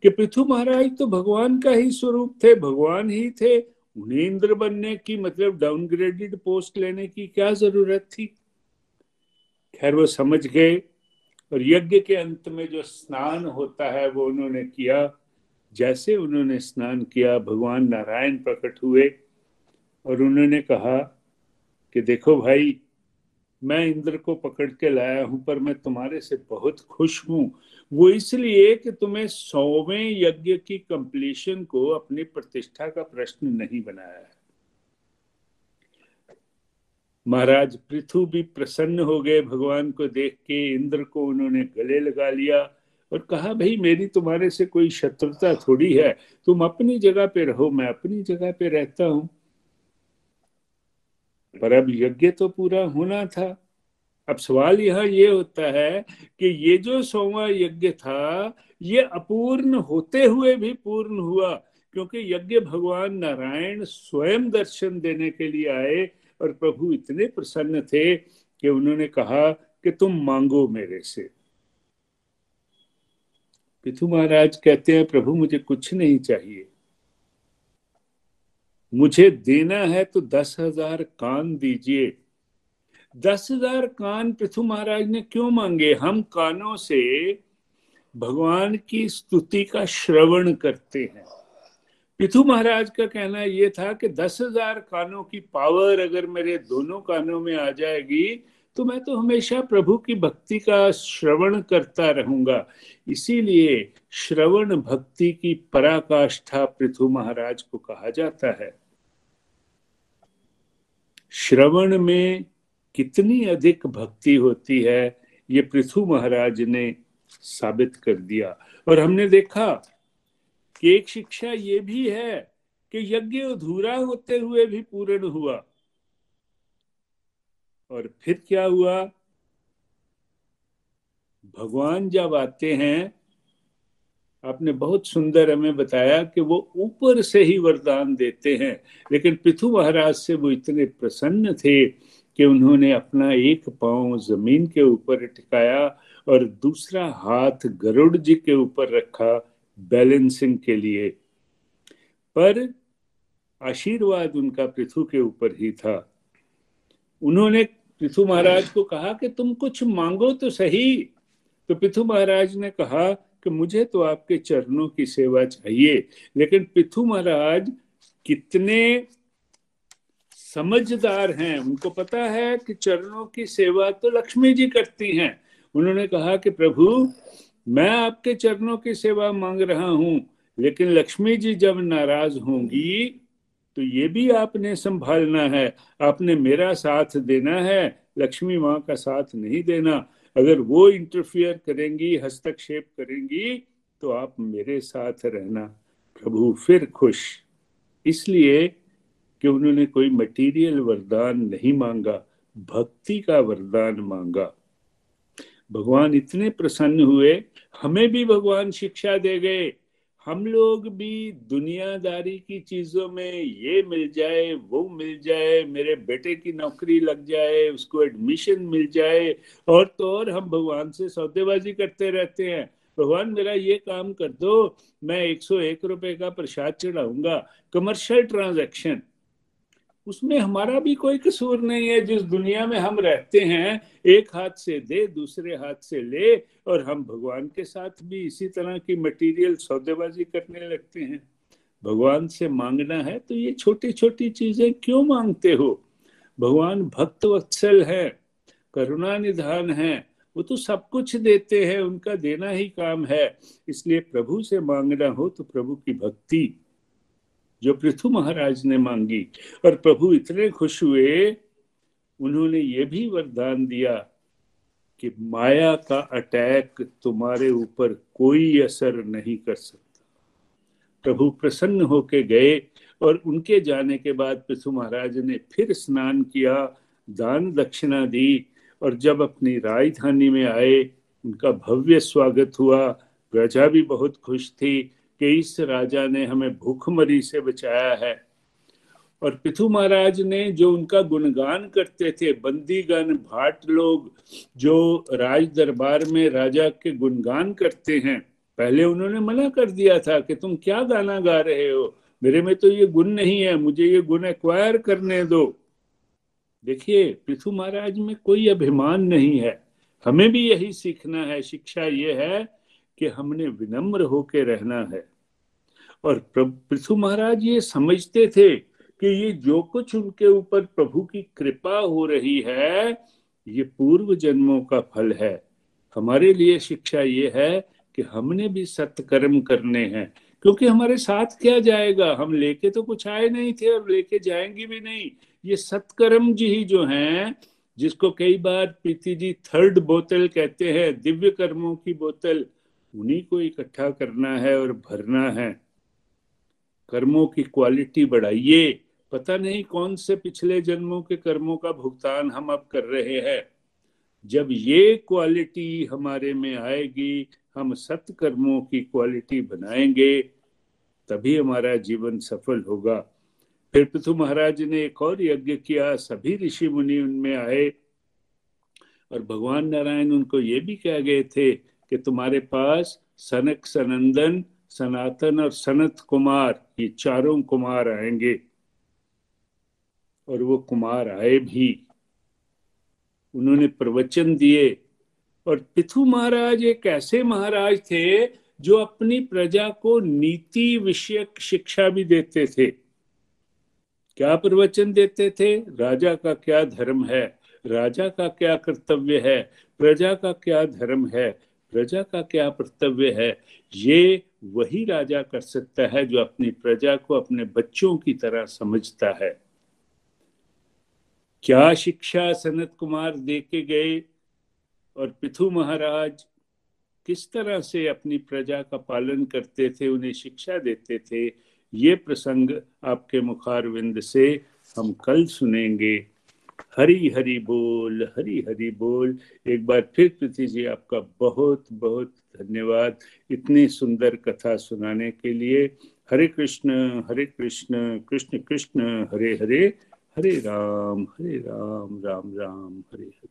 कि पृथु महाराज तो भगवान का ही स्वरूप थे, भगवान ही थे। उन्हें इंद्र बनने की मतलब डाउनग्रेडेड पोस्ट लेने की क्या ज़रूरत थी? खैर, वो समझ गए और यज्ञ के अंत में जो स्नान होता है, वो उन्होंने किया। जैसे उन्होंने स्नान किया, भगवान नारायण प्रकट हुए और उन्होंने कहा कि देखो भाई, मैं इंद्र को पकड़ के लाया हूँ, पर मैं तुम्हारे से बहुत खुश हूँ। वो इसलिए कि तुम्हें सौवें यज्ञ की कंप्लीशन को अपनी प्रतिष्ठा का प्रश्न नहीं बनाया है। महाराज पृथु भी प्रसन्न हो गए। भगवान को देख के इंद्र को उन्होंने गले लगा लिया और कहा, भाई, मेरी तुम्हारे से कोई शत्रुता थोड़ी है। तुम अपनी जगह पे रहो, मैं अपनी जगह पे रहता हूँ। पर अब यज्ञ तो पूरा होना था। अब सवाल यह ये होता है कि ये जो सोवा यज्ञ था, ये अपूर्ण होते हुए भी पूर्ण हुआ, क्योंकि यज्ञ भगवान नारायण स्वयं दर्शन देने के लिए आए और प्रभु इतने प्रसन्न थे कि उन्होंने कहा कि तुम मांगो मेरे से। पिथु महाराज कहते हैं, प्रभु, मुझे कुछ नहीं चाहिए। मुझे देना है तो दस हज़ार कान दीजिए। दस हज़ार कान पृथु महाराज ने क्यों मांगे? हम कानों से भगवान की स्तुति का श्रवण करते हैं। पिथु महाराज का कहना यह था कि दस हज़ार कानों की पावर अगर मेरे दोनों कानों में आ जाएगी तो मैं तो हमेशा प्रभु की भक्ति का श्रवण करता रहूँगा। इसीलिए श्रवण भक्ति की पराकाष्ठा पृथु महाराज को कहा जाता है। श्रवण में कितनी अधिक भक्ति होती है, ये पृथु महाराज ने साबित कर दिया। और हमने देखा कि एक शिक्षा ये भी है कि यज्ञ अधूरा होते हुए भी पूर्ण हुआ। और फिर क्या हुआ? भगवान जब आते हैं, आपने बहुत सुंदर हमें बताया कि वो ऊपर से ही वरदान देते हैं। लेकिन पृथु महाराज से वो इतने प्रसन्न थे कि उन्होंने अपना एक पाँव ज़मीन के ऊपर टिकाया और दूसरा हाथ गरुड़ जी के ऊपर रखा बैलेंसिंग के लिए। पर आशीर्वाद उनका पृथु के ऊपर ही था। उन्होंने पृथु महाराज को कहा कि तुम कुछ मांगो तो सही। तो पृथु महाराज ने कहा कि मुझे तो आपके चरणों की सेवा चाहिए। लेकिन पिथु महाराज कितने समझदार हैं। उनको पता है कि चरणों की सेवा तो लक्ष्मी जी करती हैं। उन्होंने कहा कि प्रभु मैं आपके चरणों की सेवा मांग रहा हूँ, लेकिन लक्ष्मी जी जब नाराज़ होंगी तो ये भी आपने संभालना है। आपने मेरा साथ देना है, लक्ष्मी माँ का साथ नहीं देना। अगर वो इंटरफियर करेंगी, हस्तक्षेप करेंगी तो आप मेरे साथ रहना। प्रभु फिर खुश। इसलिए कि उन्होंने कोई मटेरियल वरदान नहीं मांगा, भक्ति का वरदान मांगा। भगवान इतने प्रसन्न हुए हमें भी भगवान शिक्षा दे गए हम लोग भी दुनियादारी की चीज़ों में ये मिल जाए, वो मिल जाए, मेरे बेटे की नौकरी लग जाए, उसको एडमिशन मिल जाए, और तो और हम भगवान से सौदेबाजी करते रहते हैं। भगवान, मेरा ये काम कर दो, मैं एक सौ एक रुपए का प्रसाद चढ़ाऊँगा कमर्शियल ट्रांजैक्शन उसमें हमारा भी कोई कसूर नहीं है। जिस दुनिया में हम रहते हैं, एक हाथ से दे, दूसरे हाथ से ले, और हम भगवान के साथ भी इसी तरह की मटेरियल सौदेबाजी करने लगते हैं। भगवान से मांगना है तो ये छोटी छोटी चीज़ें क्यों मांगते हो? भगवान भक्त वत्सल है, करुणा निधान है, वो तो सब कुछ देते हैं, उनका देना ही काम है। इसलिए प्रभु से मांगना हो तो प्रभु की भक्ति। जो पृथु महाराज ने मांगी। और प्रभु इतने खुश हुए, उन्होंने ये भी वरदान दिया कि माया का अटैक तुम्हारे ऊपर कोई असर नहीं कर सकता। प्रभु प्रसन्न होके गए और उनके जाने के बाद पृथु महाराज ने फिर स्नान किया, दान दक्षिणा दी और जब अपनी राजधानी में आए, उनका भव्य स्वागत हुआ। प्रजा भी बहुत खुश थी कि इस राजा ने हमें भूखमरी से बचाया है। और पिथु महाराज ने जो उनका गुणगान करते थे, बंदीगण, भाट लोग, जो राज दरबार में राजा के गुणगान करते हैं, पहले उन्होंने मना कर दिया था कि तुम क्या गाना गा रहे हो? मेरे में तो ये गुण नहीं है, मुझे ये गुण एक्वायर करने दो। देखिए पृथु महाराज में कोई अभिमान नहीं है। हमें भी यही सीखना है। शिक्षा ये है कि हमने विनम्र होके रहना है। और पृथु महाराज ये समझते थे कि ये जो कुछ उनके ऊपर प्रभु की कृपा हो रही है, ये पूर्व जन्मों का फल है। हमारे लिए शिक्षा ये है कि हमने भी सत्कर्म करने हैं, क्योंकि हमारे साथ क्या जाएगा? हम लेके तो कुछ आए नहीं थे और लेके जाएँगे भी नहीं। ये सत्कर्म जी ही जो हैं, जिसको कई बार प्रीति जी थर्ड बोतल कहते हैं, दिव्य कर्मों की बोतल, उन्हीं को इकट्ठा करना है और भरना है। कर्मों की क्वालिटी बढ़ाइए। पता नहीं कौन से पिछले जन्मों के कर्मों का भुगतान हम अब कर रहे हैं। जब ये क्वालिटी हमारे में आएगी, हम सत्कर्मों की क्वालिटी बनाएँगे, तभी हमारा जीवन सफल होगा। फिर पृथु महाराज ने एक और यज्ञ किया, सभी ऋषि मुनि उनमें आए और भगवान नारायण उनको ये भी कह गए थे कि तुम्हारे पास सनक सनंदन, सनातन और सनत कुमार ये चारों कुमार आएँगे और वो कुमार आए भी। उन्होंने प्रवचन दिए और पिथु महाराज एक ऐसे महाराज थे जो अपनी प्रजा को नीति विषयक शिक्षा भी देते थे। क्या प्रवचन देते थे? राजा का क्या धर्म है? राजा का क्या कर्तव्य है? प्रजा का क्या धर्म है? प्रजा का क्या कर्तव्य है? ये वही राजा कर सकता है जो अपनी प्रजा को अपने बच्चों की तरह समझता है। क्या शिक्षा सनत कुमार दे के गए और पिथु महाराज किस तरह से अपनी प्रजा का पालन करते थे, उन्हें शिक्षा देते थे, ये प्रसंग आपके मुखारविंद से हम कल सुनेंगे। हरी हरी बोल हरी हरी बोल। एक बार फिर प्रीति जी, आपका बहुत बहुत धन्यवाद इतनी सुंदर कथा सुनाने के लिए। हरे कृष्ण हरे कृष्ण कृष्ण कृष्ण, हरे हरे हरे राम हरे राम राम राम, हरे हरे।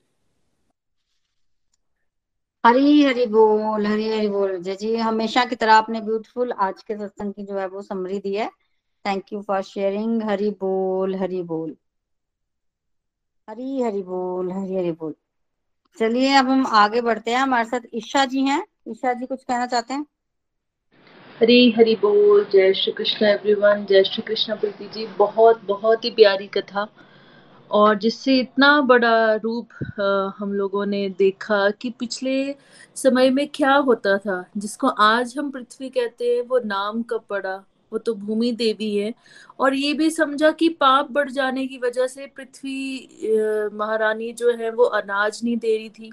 हरी हरी बोल हरी हरी बोल। जय जी, हमेशा की तरह आपने ब्यूटीफुल आज के सत्संग की जो है वो समरी दी है। Thank you for sharing Hari बोल हरी बोल। हरी हरी बोल, हरी हरी बोल। चलिए अब हम आगे बढ़ते हैं। हमारे साथ ईशा जी हैं। ईशा जी, कुछ कहना चाहते हैं? हरी हरी बोल। जय श्री कृष्ण एवरीवन जय श्री कृष्ण प्रीति जी। बहुत बहुत ही प्यारी कथा। और जिससे इतना बड़ा रूप हम लोगों ने देखा कि पिछले समय में क्या होता था। जिसको आज हम पृथ्वी कहते हैं, वो नाम कब पड़ा? वो तो भूमि देवी है। और ये भी समझा कि पाप बढ़ जाने की वजह से पृथ्वी महारानी जो है वो अनाज नहीं दे रही थी,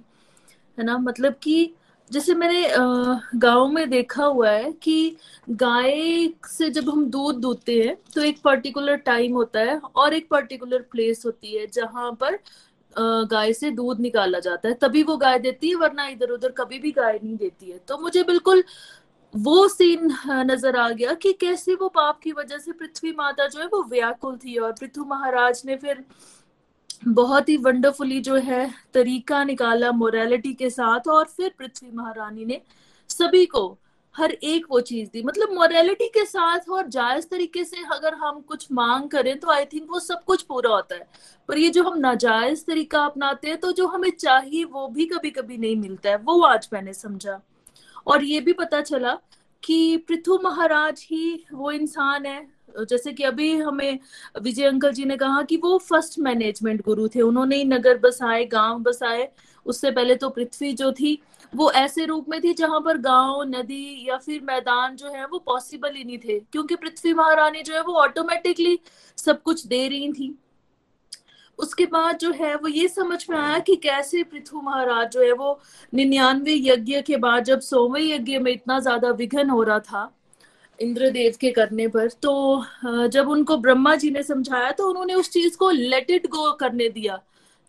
है ना? मतलब कि जैसे मैंने गाँव में देखा हुआ है कि गाय से जब हम दूध दूधते हैं तो एक पर्टिकुलर टाइम होता है और एक पर्टिकुलर प्लेस होती है जहाँ पर गाय से दूध निकाला जाता है। तभी वो गाय देती है, वरना इधर उधर कभी भी गाय नहीं देती है। तो मुझे बिल्कुल वो सीन नज़र आ गया कि कैसे वो पाप की वजह से पृथ्वी माता जो है वो व्याकुल थी और पृथ्वी महाराज ने फिर बहुत ही वंडरफुली जो है तरीका निकाला मोरालिटी के साथ और फिर पृथ्वी महारानी ने सभी को हर एक वो चीज़ दी। मतलब मोरालिटी के साथ और जायज़ तरीके से अगर हम कुछ मांग करें तो आई थिंक वो सब कुछ पूरा होता है। पर ये जो हम नाजायज तरीका अपनाते हैं तो जो हमें चाहिए वो भी कभी कभी नहीं मिलता है। वो आज मैंने समझा। और ये भी पता चला कि पृथु महाराज ही वो इंसान है। जैसे कि अभी हमें विजय अंकल जी ने कहा कि वो फ़र्स्ट मैनेजमेंट गुरु थे। उन्होंने ही नगर बसाए, गाँव बसाए। उससे पहले तो पृथ्वी जो थी, वो ऐसे रूप में थी जहाँ पर गाँव, नदी या फिर मैदान जो है वो पॉसिबल ही नहीं थे। क्योंकि पृथ्वी महारानी जो है वो ऑटोमेटिकली सब कुछ दे रही थी। उसके बाद जो है वो ये समझ में आया कि कैसे पृथ्वी महाराज जो है वो निन्यानवे यज्ञ के बाद जब सोवे यज्ञ में इतना ज़्यादा विघन हो रहा था इंद्रदेव के करने पर तो जब उनको ब्रह्मा जी ने समझाया तो उन्होंने उस चीज़ को लेट इट गो करने दिया।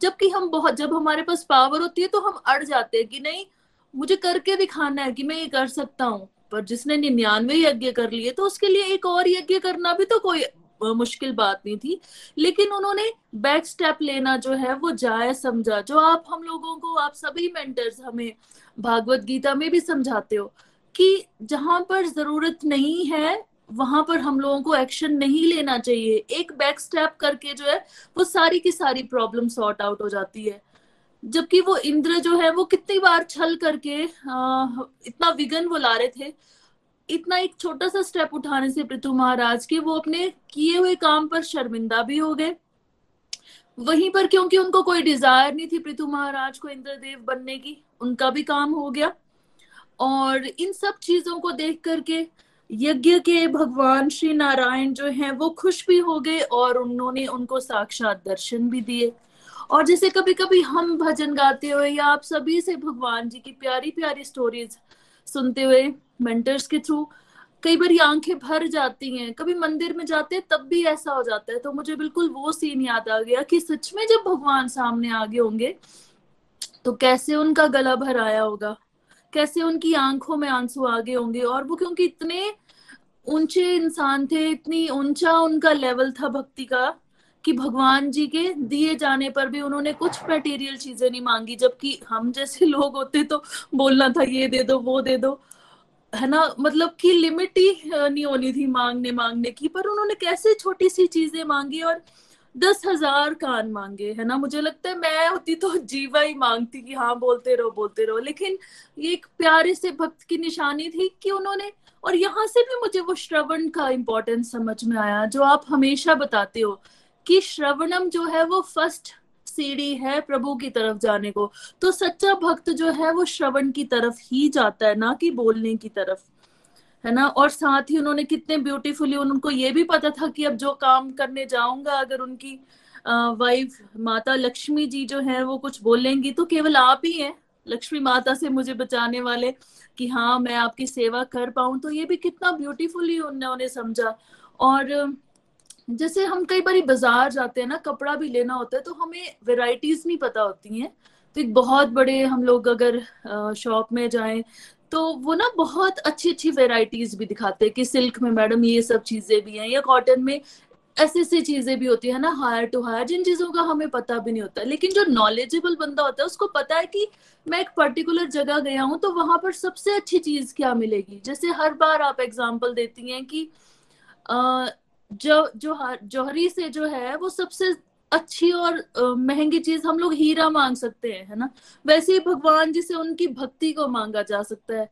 जबकि हम बहुत, जब हमारे पास पावर होती है तो हम अड़ जाते हैं कि नहीं, मुझे करके दिखाना है कि मैं ये कर सकता हूँ। पर जिसने निन्यानवे यज्ञ कर लिए तो उसके लिए एक और यज्ञ करना भी तो कोई मुश्किल बात नहीं थी। लेकिन उन्होंने बैक स्टेप लेना जो है वो जायज़ समझा जो आप हम लोगों को आप सभी मेंटर्स हमें भागवत गीता में भी समझाते हो कि जहाँ पर ज़रूरत नहीं है वहाँ पर हम लोगों को एक्शन नहीं लेना चाहिए। एक बैक स्टेप करके जो है वो सारी की सारी प्रॉब्लम सॉर्ट आउट हो जाती है। जबकि वो इंद्र जो है वो कितनी बार छल करके आ, इतना विघन वो ला रहे थे इतना एक छोटा सा स्टेप उठाने से पृथु महाराज के, वो अपने किए हुए काम पर शर्मिंदा भी हो गए। वहीं पर क्योंकि उनको कोई डिज़ायर नहीं थी पृथु महाराज को इंद्रदेव बनने की, उनका भी काम हो गया। और इन सब चीज़ों को देख करके यज्ञ के भगवान श्री नारायण जो हैं, वो खुश भी हो गए और उन्होंने उनको साक्षात दर्शन भी दिए। और जैसे कभी कभी हम भजन गाते हुए या आप सभी से भगवान जी की प्यारी प्यारी स्टोरीज सुनते हुए मेंटर्स के थ्रू कई बार आँखें भर जाती हैं, कभी मंदिर में जाते हैं, तब भी ऐसा हो जाता है। तो मुझे बिल्कुल वो सीन याद आ गया कि सच में जब भगवान सामने आगे होंगे तो कैसे उनका गला भर आया होगा? कैसे उनकी आँखों में आँसू आगे होंगे? और वो क्योंकि इतने ऊँचे इंसान थे, इतनी ऊँचा उनका लेवल था भक्ति का, कि भगवान जी के दिए जाने पर भी उन्होंने कुछ मटेरियल चीज़ें नहीं मांगी, जबकि हम जैसे लोग होते तो बोलना था, ये दे दो, वो दे दो। है ना मतलब कि लिमिट ही नहीं होनी थी मांगने मांगने की, पर उन्होंने कैसे छोटी सी चीज़ें मांगी और दस हज़ार कान मांगे, है ना? मुझे लगता है मैं होती तो जीवा ही मांगती कि हाँ बोलते रहो बोलते रहो, लेकिन ये एक प्यारे से भक्त की निशानी थी कि उन्होंने, और यहाँ से भी मुझे वो श्रवण का इम्पोर्टेंस समझ में आया, जो आप हमेशा बताते हो कि श्रवणम जो है वो फ़र्स्ट सीढ़ी है प्रभु की तरफ़ जाने को। तो सच्चा भक्त जो है, वो श्रवण की तरफ़ ही जाता है, ना कि बोलने की तरफ़। है ना? और साथ ही उन्होंने कितने ब्यूटीफुली उनको ये भी पता था कि अब जो काम करने जाऊँगा, अगर उनकी वाइफ माता लक्ष्मी जी जो है, वो कुछ बोलेंगी तो केवल आप ही हैं, लक्ष्मी माता से मुझे बचाने वाले, कि हाँ मैं आपकी सेवा कर पाऊँ। तो ये भी कितना ब्यूटीफुली उन्होंने समझा। और जैसे हम कई बार बाज़ार जाते हैं ना, कपड़ा भी लेना होता है तो हमें वेराइटीज नहीं पता होती हैं। तो एक बहुत बड़े हम लोग अगर शॉप में जाएँ तो वो ना बहुत अच्छी अच्छी वेराइटीज भी दिखाते हैं कि सिल्क में मैडम ये सब चीज़ें भी हैं, या कॉटन में ऐसी ऐसी चीज़ें भी होती है ना हायर टू हायर जिन चीज़ों का हमें पता भी नहीं होता। लेकिन जो नॉलेजेबल बंदा होता है, उसको पता है कि मैं एक पर्टिकुलर जगह गया हूँ तो वहाँ पर सबसे अच्छी चीज़ क्या मिलेगी? जैसे हर बार आप एग्ज़ाम्पल देती हैं कि जो जो जौहरी से जो है, वो सबसे अच्छी और महँगी चीज़ हम लोग हीरा मांग सकते हैं, है ना? वैसे ही भगवान जी से उनकी भक्ति को मांगा जा सकता है।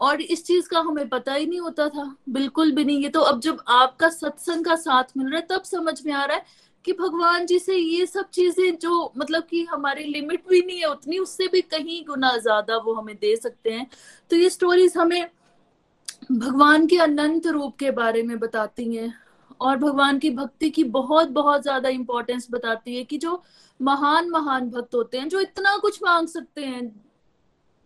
और इस चीज़ का हमें पता ही नहीं होता था, बिल्कुल भी नहीं। ये तो अब जब आपका सत्संग का साथ मिल रहा है, तब समझ में आ रहा है कि भगवान जी से ये सब चीज़ें जो मतलब कि हमारी लिमिट भी नहीं है उतनी, उससे भी कहीं गुना ज़्यादा वो हमें दे सकते हैं। तो ये स्टोरीज हमें भगवान के अनंत रूप के बारे में बताती हैं। और भगवान की भक्ति की बहुत बहुत ज़्यादा इंपॉर्टेंस बताती है कि जो महान महान भक्त होते हैं, जो इतना कुछ मांग सकते हैं,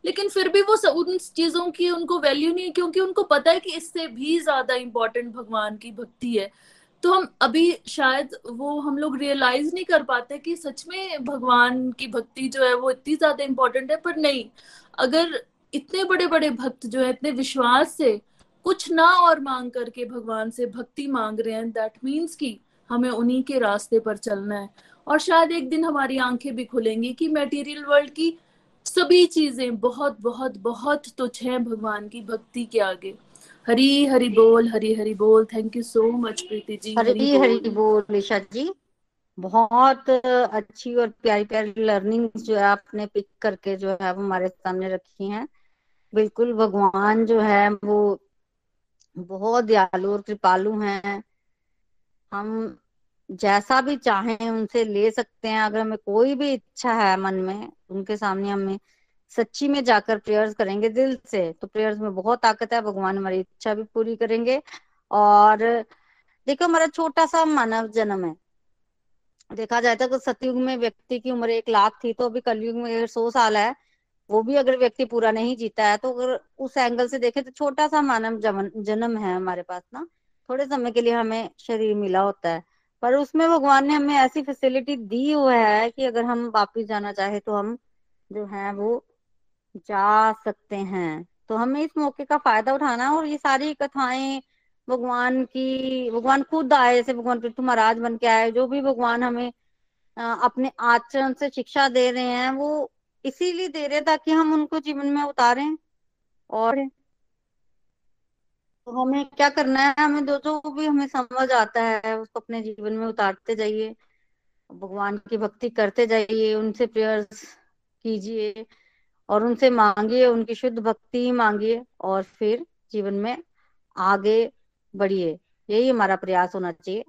लेकिन फिर भी वो उन चीज़ों की उनको वैल्यू नहीं क्योंकि उनको पता है कि इससे भी ज़्यादा इंपॉर्टेंट भगवान की भक्ति है। तो हम अभी शायद वो हम लोग रियलाइज़ नहीं कर पाते कि सच में भगवान की भक्ति जो है वो इतनी ज़्यादा इंपॉर्टेंट है, पर नहीं। अगर इतने बड़े बड़े भक्त जो है, इतने विश्वास से कुछ ना और मांग करके भगवान से भक्ति मांग रहे हैं। दैट मीन्स कि हमें उन्हीं के रास्ते पर चलना है। और शायद एक दिन हमारी आँखें भी खुलेंगी कि मटेरियल वर्ल्ड की सभी चीज़ें बहुत बहुत बहुत तुच्छ हैं भगवान की भक्ति के आगे। हरी हरि बोल हरी हरि बोल। Thank you so much Preeti ji. Hari Hari बोल। निशा जी। बहुत अच्छी और प्यारी प्यारी लर्निंग जो है आपने पिक करके जो है वो हमारे सामने रखी हैं। बिल्कुल भगवान जो है वो बहुत दयालु और कृपालु हैं। हम जैसा भी चाहें उनसे ले सकते हैं। अगर हमें कोई भी इच्छा है मन में, उनके सामने हमें सच्ची में जाकर प्रेयर्स करेंगे दिल से तो प्रेयर्स में बहुत ताकत है। भगवान हमारी इच्छा भी पूरी करेंगे। और देखो, हमारा छोटा सा मानव जन्म है। देखा जाए तो सतयुग में व्यक्ति की उम्र एक लाख थी तो अभी कलयुग में सौ साल है। वो भी अगर व्यक्ति पूरा नहीं जीता है तो अगर उस एंगल से देखें तो छोटा सा मानव जन्म है हमारे पास ना। थोड़े समय के लिए हमें शरीर मिला होता है। पर उसमें भगवान ने हमें ऐसी फैसिलिटी दी हुआ है कि अगर हम वापिस जाना चाहे तो हम जो है वो जा सकते हैं। तो हमें इस मौके का फ़ायदा उठाना और ये सारी कथाएँ भगवान की, भगवान खुद आए, जैसे भगवान पृथ्वी महाराज बन के आए, जो भी भगवान हमें अपने आचरण से शिक्षा दे रहे हैं, वो इसीलिए दे रहे ताकि हम उनको जीवन में उतारें और तो हमें क्या करना है? हमें जो जो भी हमें समझ आता है, उसको अपने जीवन में उतारते जाइए, भगवान की भक्ति करते जाइए, उनसे प्रेयर्स कीजिए और उनसे मांगिए, उनकी शुद्ध भक्ति मांगिए और फिर जीवन में आगे बढ़िए। यही हमारा प्रयास होना चाहिए।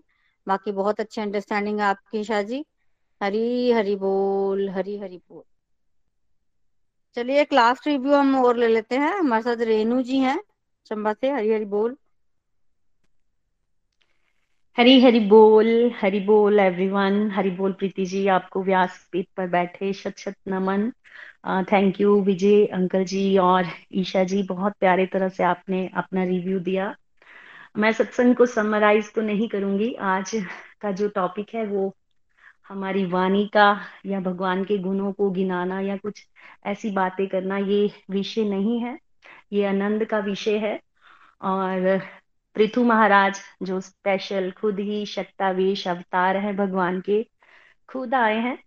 बाकी बहुत अच्छी अंडरस्टैंडिंग है आपकी शाह जी। हरी हरी बोल, हरी हरी बोल। चलिए, एक लास्ट रिव्यू हम और ले लेते हैं। हमारे साथ रेनू जी हैं, चंबा से, हरी हरी बोल। हरी हरी बोल हरी बोल एवरीवन हरी बोल प्रीति जी, आपको व्यास पीठ पर बैठे, शत शत नमन। Thank you Vijay, uncle ji और ईशा जी, बहुत प्यारे तरह से आपने अपना रिव्यू दिया। मैं सत्संग को समराइज तो नहीं करूँगी, आज का जो टॉपिक है वो हमारी वाणी का या भगवान के गुणों को गिनाना या कुछ ऐसी बातें करना, ये विषय नहीं है। ये आनंद का विषय है। और पृथु महाराज, जो स्पेशल खुद ही शक्तावेश अवतार है भगवान के, खुद आए हैं।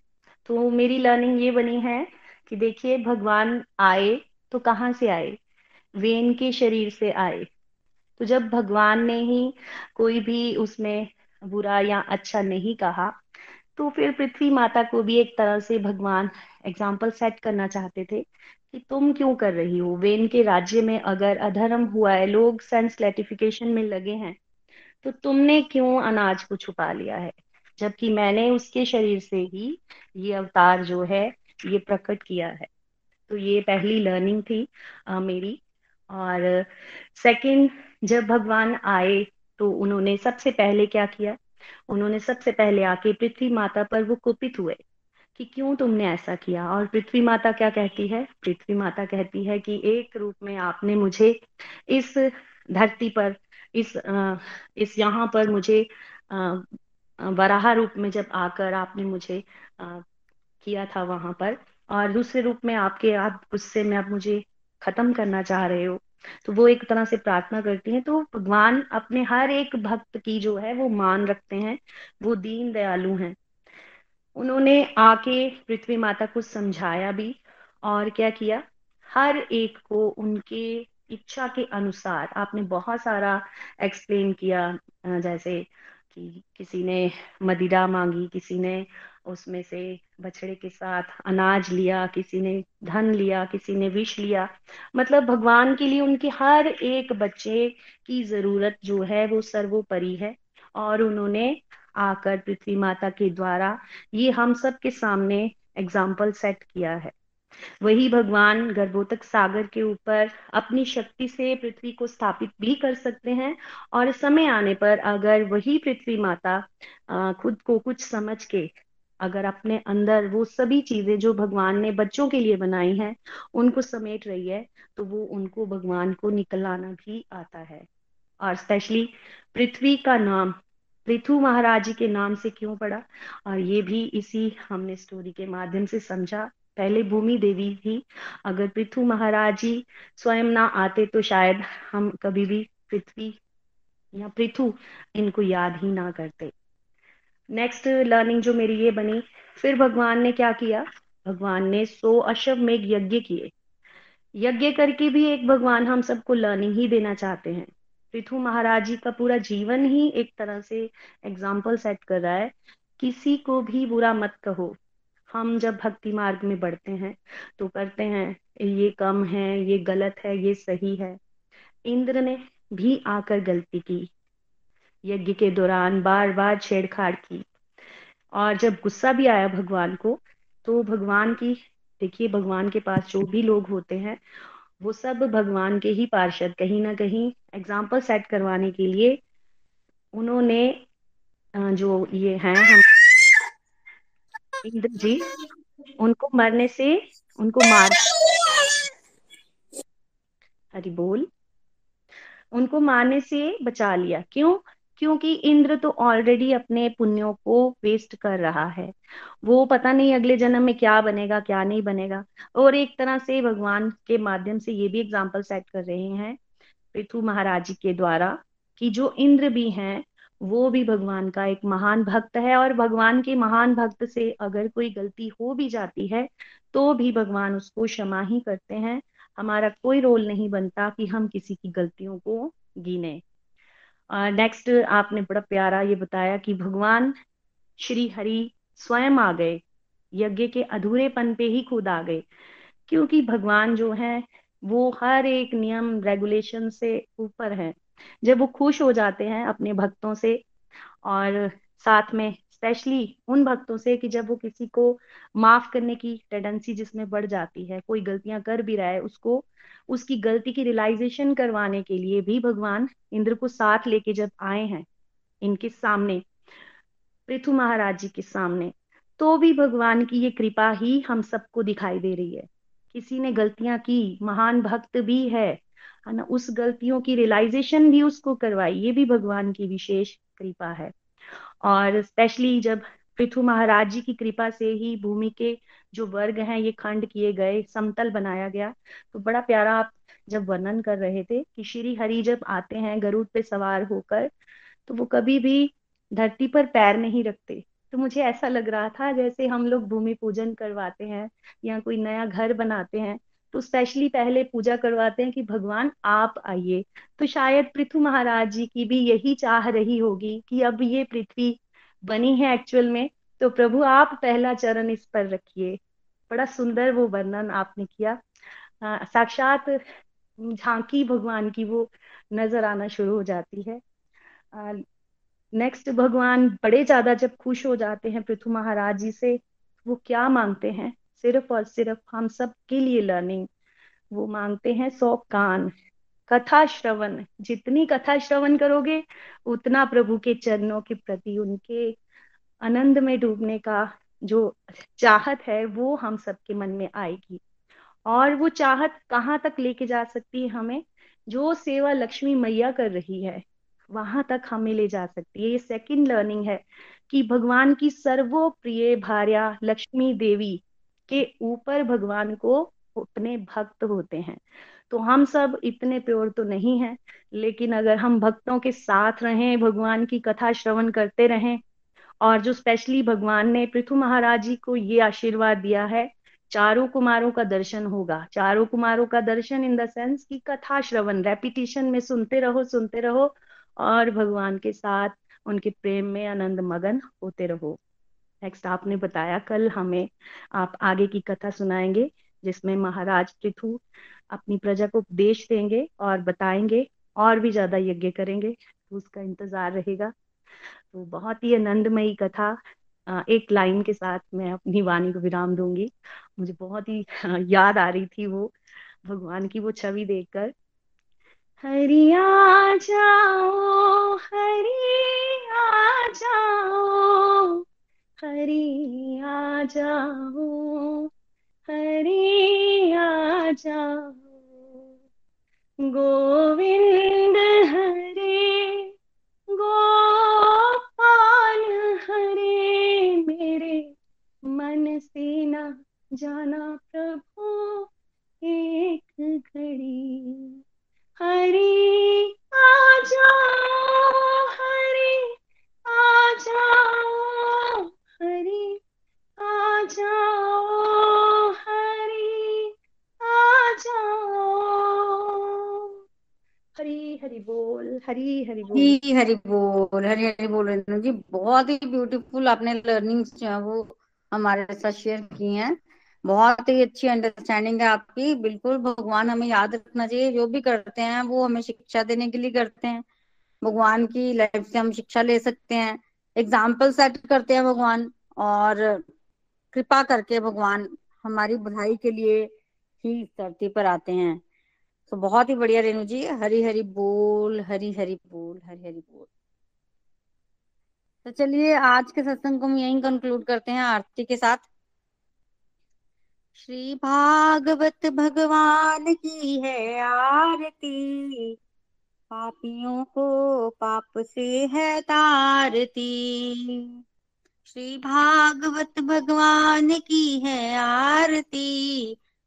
तो मेरी लर्निंग ये बनी है कि देखिए, भगवान आए तो कहाँ से आए? वेन के शरीर से आए। तो जब भगवान ने ही कोई भी उसमें बुरा या अच्छा नहीं कहा तो फिर पृथ्वी माता को भी एक तरह से भगवान एग्ज़ाम्पल सेट करना चाहते थे कि तुम क्यों कर रही हो? वेन के राज्य में अगर अधर्म हुआ है लोग सेंस लेटिफिकेशन में लगे हैं तो तुमने क्यों अनाज को छुपा लिया है? जबकि मैंने उसके शरीर से ही ये अवतार जो है ये प्रकट किया है। तो ये पहली लर्निंग थी आ, मेरी। और सेकंड जब भगवान आए तो उन्होंने सबसे पहले क्या किया? उन्होंने सबसे पहले आके पृथ्वी माता पर वो कुपित हुए कि क्यों तुमने ऐसा किया? और पृथ्वी माता क्या कहती है? पृथ्वी माता कहती है कि एक रूप में आपने मुझे इस धरती पर, इस इस यहाँ पर मुझे वराह रूप में जब आकर आपने मुझे किया था वहाँ पर, और दूसरे रूप में आपके आप गुस्से में आप मुझे खत्म करना चाह रहे हो। तो वो एक तरह से प्रार्थना करती हैं। तो भगवान अपने हर एक भक्त की जो है, वो मान रखते हैं। वो दीन दयालु हैं। उन्होंने आके पृथ्वी माता को समझाया भी और क्या किया? हर एक को उनके इच्छा के अनुसार, आपने बहुत सारा एक्सप्लेन किया जैसे कि किसी ने मदिरा मांगी, किसी ने उसमें से बछड़े के साथ अनाज लिया, किसी ने धन लिया, किसी ने विष लिया। मतलब भगवान के लिए उनके हर एक बच्चे की ज़रूरत जो है वो सर्वोपरि है और उन्होंने आकर पृथ्वी माता के द्वारा ये हम सब के सामने एग्ज़ाम्पल सेट किया है। वही भगवान गर्भोतक सागर के ऊपर अपनी शक्ति से पृथ्वी को स्थापित भी कर सकते हैं और समय आने पर अगर वही पृथ्वी माता खुद को कुछ समझ के अगर अपने अंदर वो सभी चीज़ें जो भगवान ने बच्चों के लिए बनाई हैं, उनको समेट रही है तो वो उनको भगवान को निकलाना भी आता है। और स्पेशली पृथ्वी का नाम पृथु महाराज जी के नाम से क्यों पड़ा? और ये भी इसी हमने स्टोरी के माध्यम से समझा। पहले भूमि देवी थी। अगर पृथु महाराज जी स्वयं ना आते तो शायद हम कभी भी पृथ्वी या पृथु इनको याद ही ना करते। नेक्स्ट लर्निंग जो मेरी ये बनी, फिर भगवान ने क्या किया? भगवान ने सो अशव अश्वमेघ यज्ञ किए। यज्ञ करके भी एक भगवान हम सबको लर्निंग ही देना चाहते हैं। पृथु महाराज जी का पूरा जीवन ही एक तरह से एग्ज़ाम्पल सेट कर रहा है। किसी को भी बुरा मत कहो। हम जब भक्ति मार्ग में बढ़ते हैं तो करते हैं, ये कम है, ये गलत है, ये सही है। इंद्र ने भी आकर गलती की। यज्ञ के दौरान बार बार छेड़छाड़ की। और जब गुस्सा भी आया भगवान को तो भगवान की, देखिए, भगवान के पास जो भी लोग होते हैं, वो सब भगवान के ही पार्षद। कहीं ना कहीं एग्ज़ाम्पल सेट करवाने के लिए उन्होंने जो ये हैं हम, इंद्र जी, उनको मरने से, उनको मार हरि बोल। उनको मारने से बचा लिया। क्यों? क्योंकि इंद्र तो ऑलरेडी अपने पुण्यों को वेस्ट कर रहा है। वो पता नहीं अगले जन्म में क्या बनेगा, क्या नहीं बनेगा। और एक तरह से भगवान के माध्यम से ये भी एग्ज़ाम्पल सेट कर रहे हैं पृथु महाराज जी के द्वारा कि जो इंद्र भी हैं, वो भी भगवान का एक महान भक्त है। और भगवान के महान भक्त से अगर कोई गलती हो भी जाती है तो भी भगवान उसको क्षमा ही करते हैं। हमारा कोई रोल नहीं बनता कि हम किसी की गलतियों को गिने। नेक्स्ट uh, आपने बड़ा प्यारा ये बताया कि भगवान श्री हरि स्वयं आ गए यज्ञ के अधूरेपन पे ही खुद आ गए। क्योंकि भगवान जो है वो हर एक नियम रेगुलेशन से ऊपर है। जब वो खुश हो जाते हैं अपने भक्तों से और साथ में स्पेशली उन भक्तों से कि जब वो किसी को माफ़ करने की टेंडेंसी जिसमें बढ़ जाती है, कोई गलतियाँ कर भी रहा है, उसको, उसकी गलती की रियलाइजेशन करवाने के लिए भी भगवान इंद्र को साथ लेके जब आए हैं, इनके सामने, पृथु महाराज जी के सामने तो भी भगवान की ये कृपा ही हम सबको दिखाई दे रही है। किसी ने गलतियाँ की, महान भक्त भी है है ना, उस गलतियों की रियलाइजेशन भी उसको करवाई, ये भी भगवान की विशेष कृपा है। और स्पेशली जब पृथु महाराज जी की कृपा से ही भूमि के जो वर्ग हैं, ये खंड किए गए, समतल बनाया गया। तो बड़ा प्यारा आप जब वर्णन कर रहे थे कि श्री हरि जब आते हैं, गरुड़ पे सवार होकर तो वो कभी भी धरती पर पैर नहीं रखते। तो मुझे ऐसा लग रहा था जैसे हम लोग भूमि पूजन करवाते हैं या कोई नया घर बनाते हैं तो स्पेशली पहले पूजा करवाते हैं कि भगवान आप आइए। तो शायद पृथु महाराज जी की भी यही चाह रही होगी कि अब ये पृथ्वी बनी है एक्चुअल में तो प्रभु आप पहला चरण इस पर रखिए। बड़ा सुंदर वो वर्णन आपने किया। साक्षात झांकी भगवान की वो नज़र आना शुरू हो जाती है। नेक्स्ट भगवान बड़े ज़्यादा जब खुश हो जाते हैं पृथु महाराज जी से, वो क्या मांगते हैं? सिर्फ़ और सिर्फ़ हम सब के लिए लर्निंग वो मांगते हैं सौ कान। कथा श्रवण, जितनी कथा श्रवण करोगे, उतना प्रभु के चरणों के प्रति उनके आनंद में डूबने का जो चाहत है, वो हम सबके मन में आएगी। और वो चाहत कहाँ तक लेके जा सकती है हमें? जो सेवा लक्ष्मी मैया कर रही है, वहाँ तक हमें ले जा सकती है। ये सेकंड लर्निंग है कि भगवान की सर्वोप्रिय भार्या लक्ष्मी देवी के ऊपर भगवान को अपने भक्त होते हैं। तो हम सब इतने प्योर तो नहीं हैं, लेकिन अगर हम भक्तों के साथ रहें, भगवान की कथा श्रवण करते रहें, और जो स्पेशली भगवान ने पृथु महाराज जी को ये आशीर्वाद दिया है, चारों कुमारों का दर्शन होगा। चारों कुमारों का दर्शन इन द सेंस की कथा श्रवण रेपिटेशन में सुनते रहो सुनते रहो, और भगवान के साथ उनके प्रेम में आनंद मगन होते रहो। नेक्स्ट आपने बताया कल हमें आप आगे की कथा सुनाएँगे, जिसमें महाराज पृथु अपनी प्रजा को उपदेश देंगे और बताएँगे और भी ज़्यादा यज्ञ करेंगे। तो उसका इंतज़ार रहेगा। तो बहुत ही आनंदमयी कथा एक लाइन के साथ मैं अपनी वाणी को विराम दूँगी। मुझे बहुत ही याद आ रही थी वो, भगवान की वो छवि देखकर। हरिया जाओ हरिया जाओ हरिया जाओ हरिया जाओ गोविंद हरे, गोपाल हरे, मेरे मन से न जाना प्रभु, एक घड़ी। हरि आ जाओ हरी बोल, हरी हरी बोल। हरी हरी बोल, हरी हरी बोल जी, बहुत ही ब्यूटीफुल आपने लर्निंग्स जो है वो हमारे साथ शेयर की हैं। बहुत ही अच्छी अंडरस्टैंडिंग है आपकी। बिल्कुल भगवान हमें याद रखना चाहिए। जो भी करते हैं, वो हमें शिक्षा देने के लिए करते हैं। भगवान की लाइफ से हम शिक्षा ले सकते हैं। एग्ज़ाम्पल सेट करते हैं भगवान और कृपा करके भगवान हमारी बढ़ाई के लिए ही धरती पर आते हैं। तो बहुत ही बढ़िया, रेणु जी हरी हरी बोल हरी हरी बोल हरी हरी बोल। तो चलिए, आज के सत्संग को हम यहीं कंक्लूड करते हैं आरती के साथ। श्री भागवत भगवान की है आरती, पापियों को पाप से है तारती। श्री भागवत भगवान की है आरती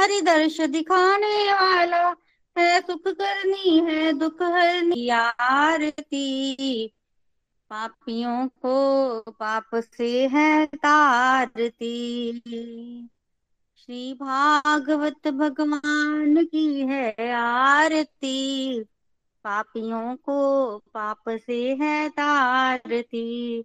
हरिदर्श दिखाने वाला है, सुख करनी है, दुख हरनी आरती। पापियों को पाप से है तारती। श्री भागवत भगवान की है आरती। पापियों को पाप से है तारती।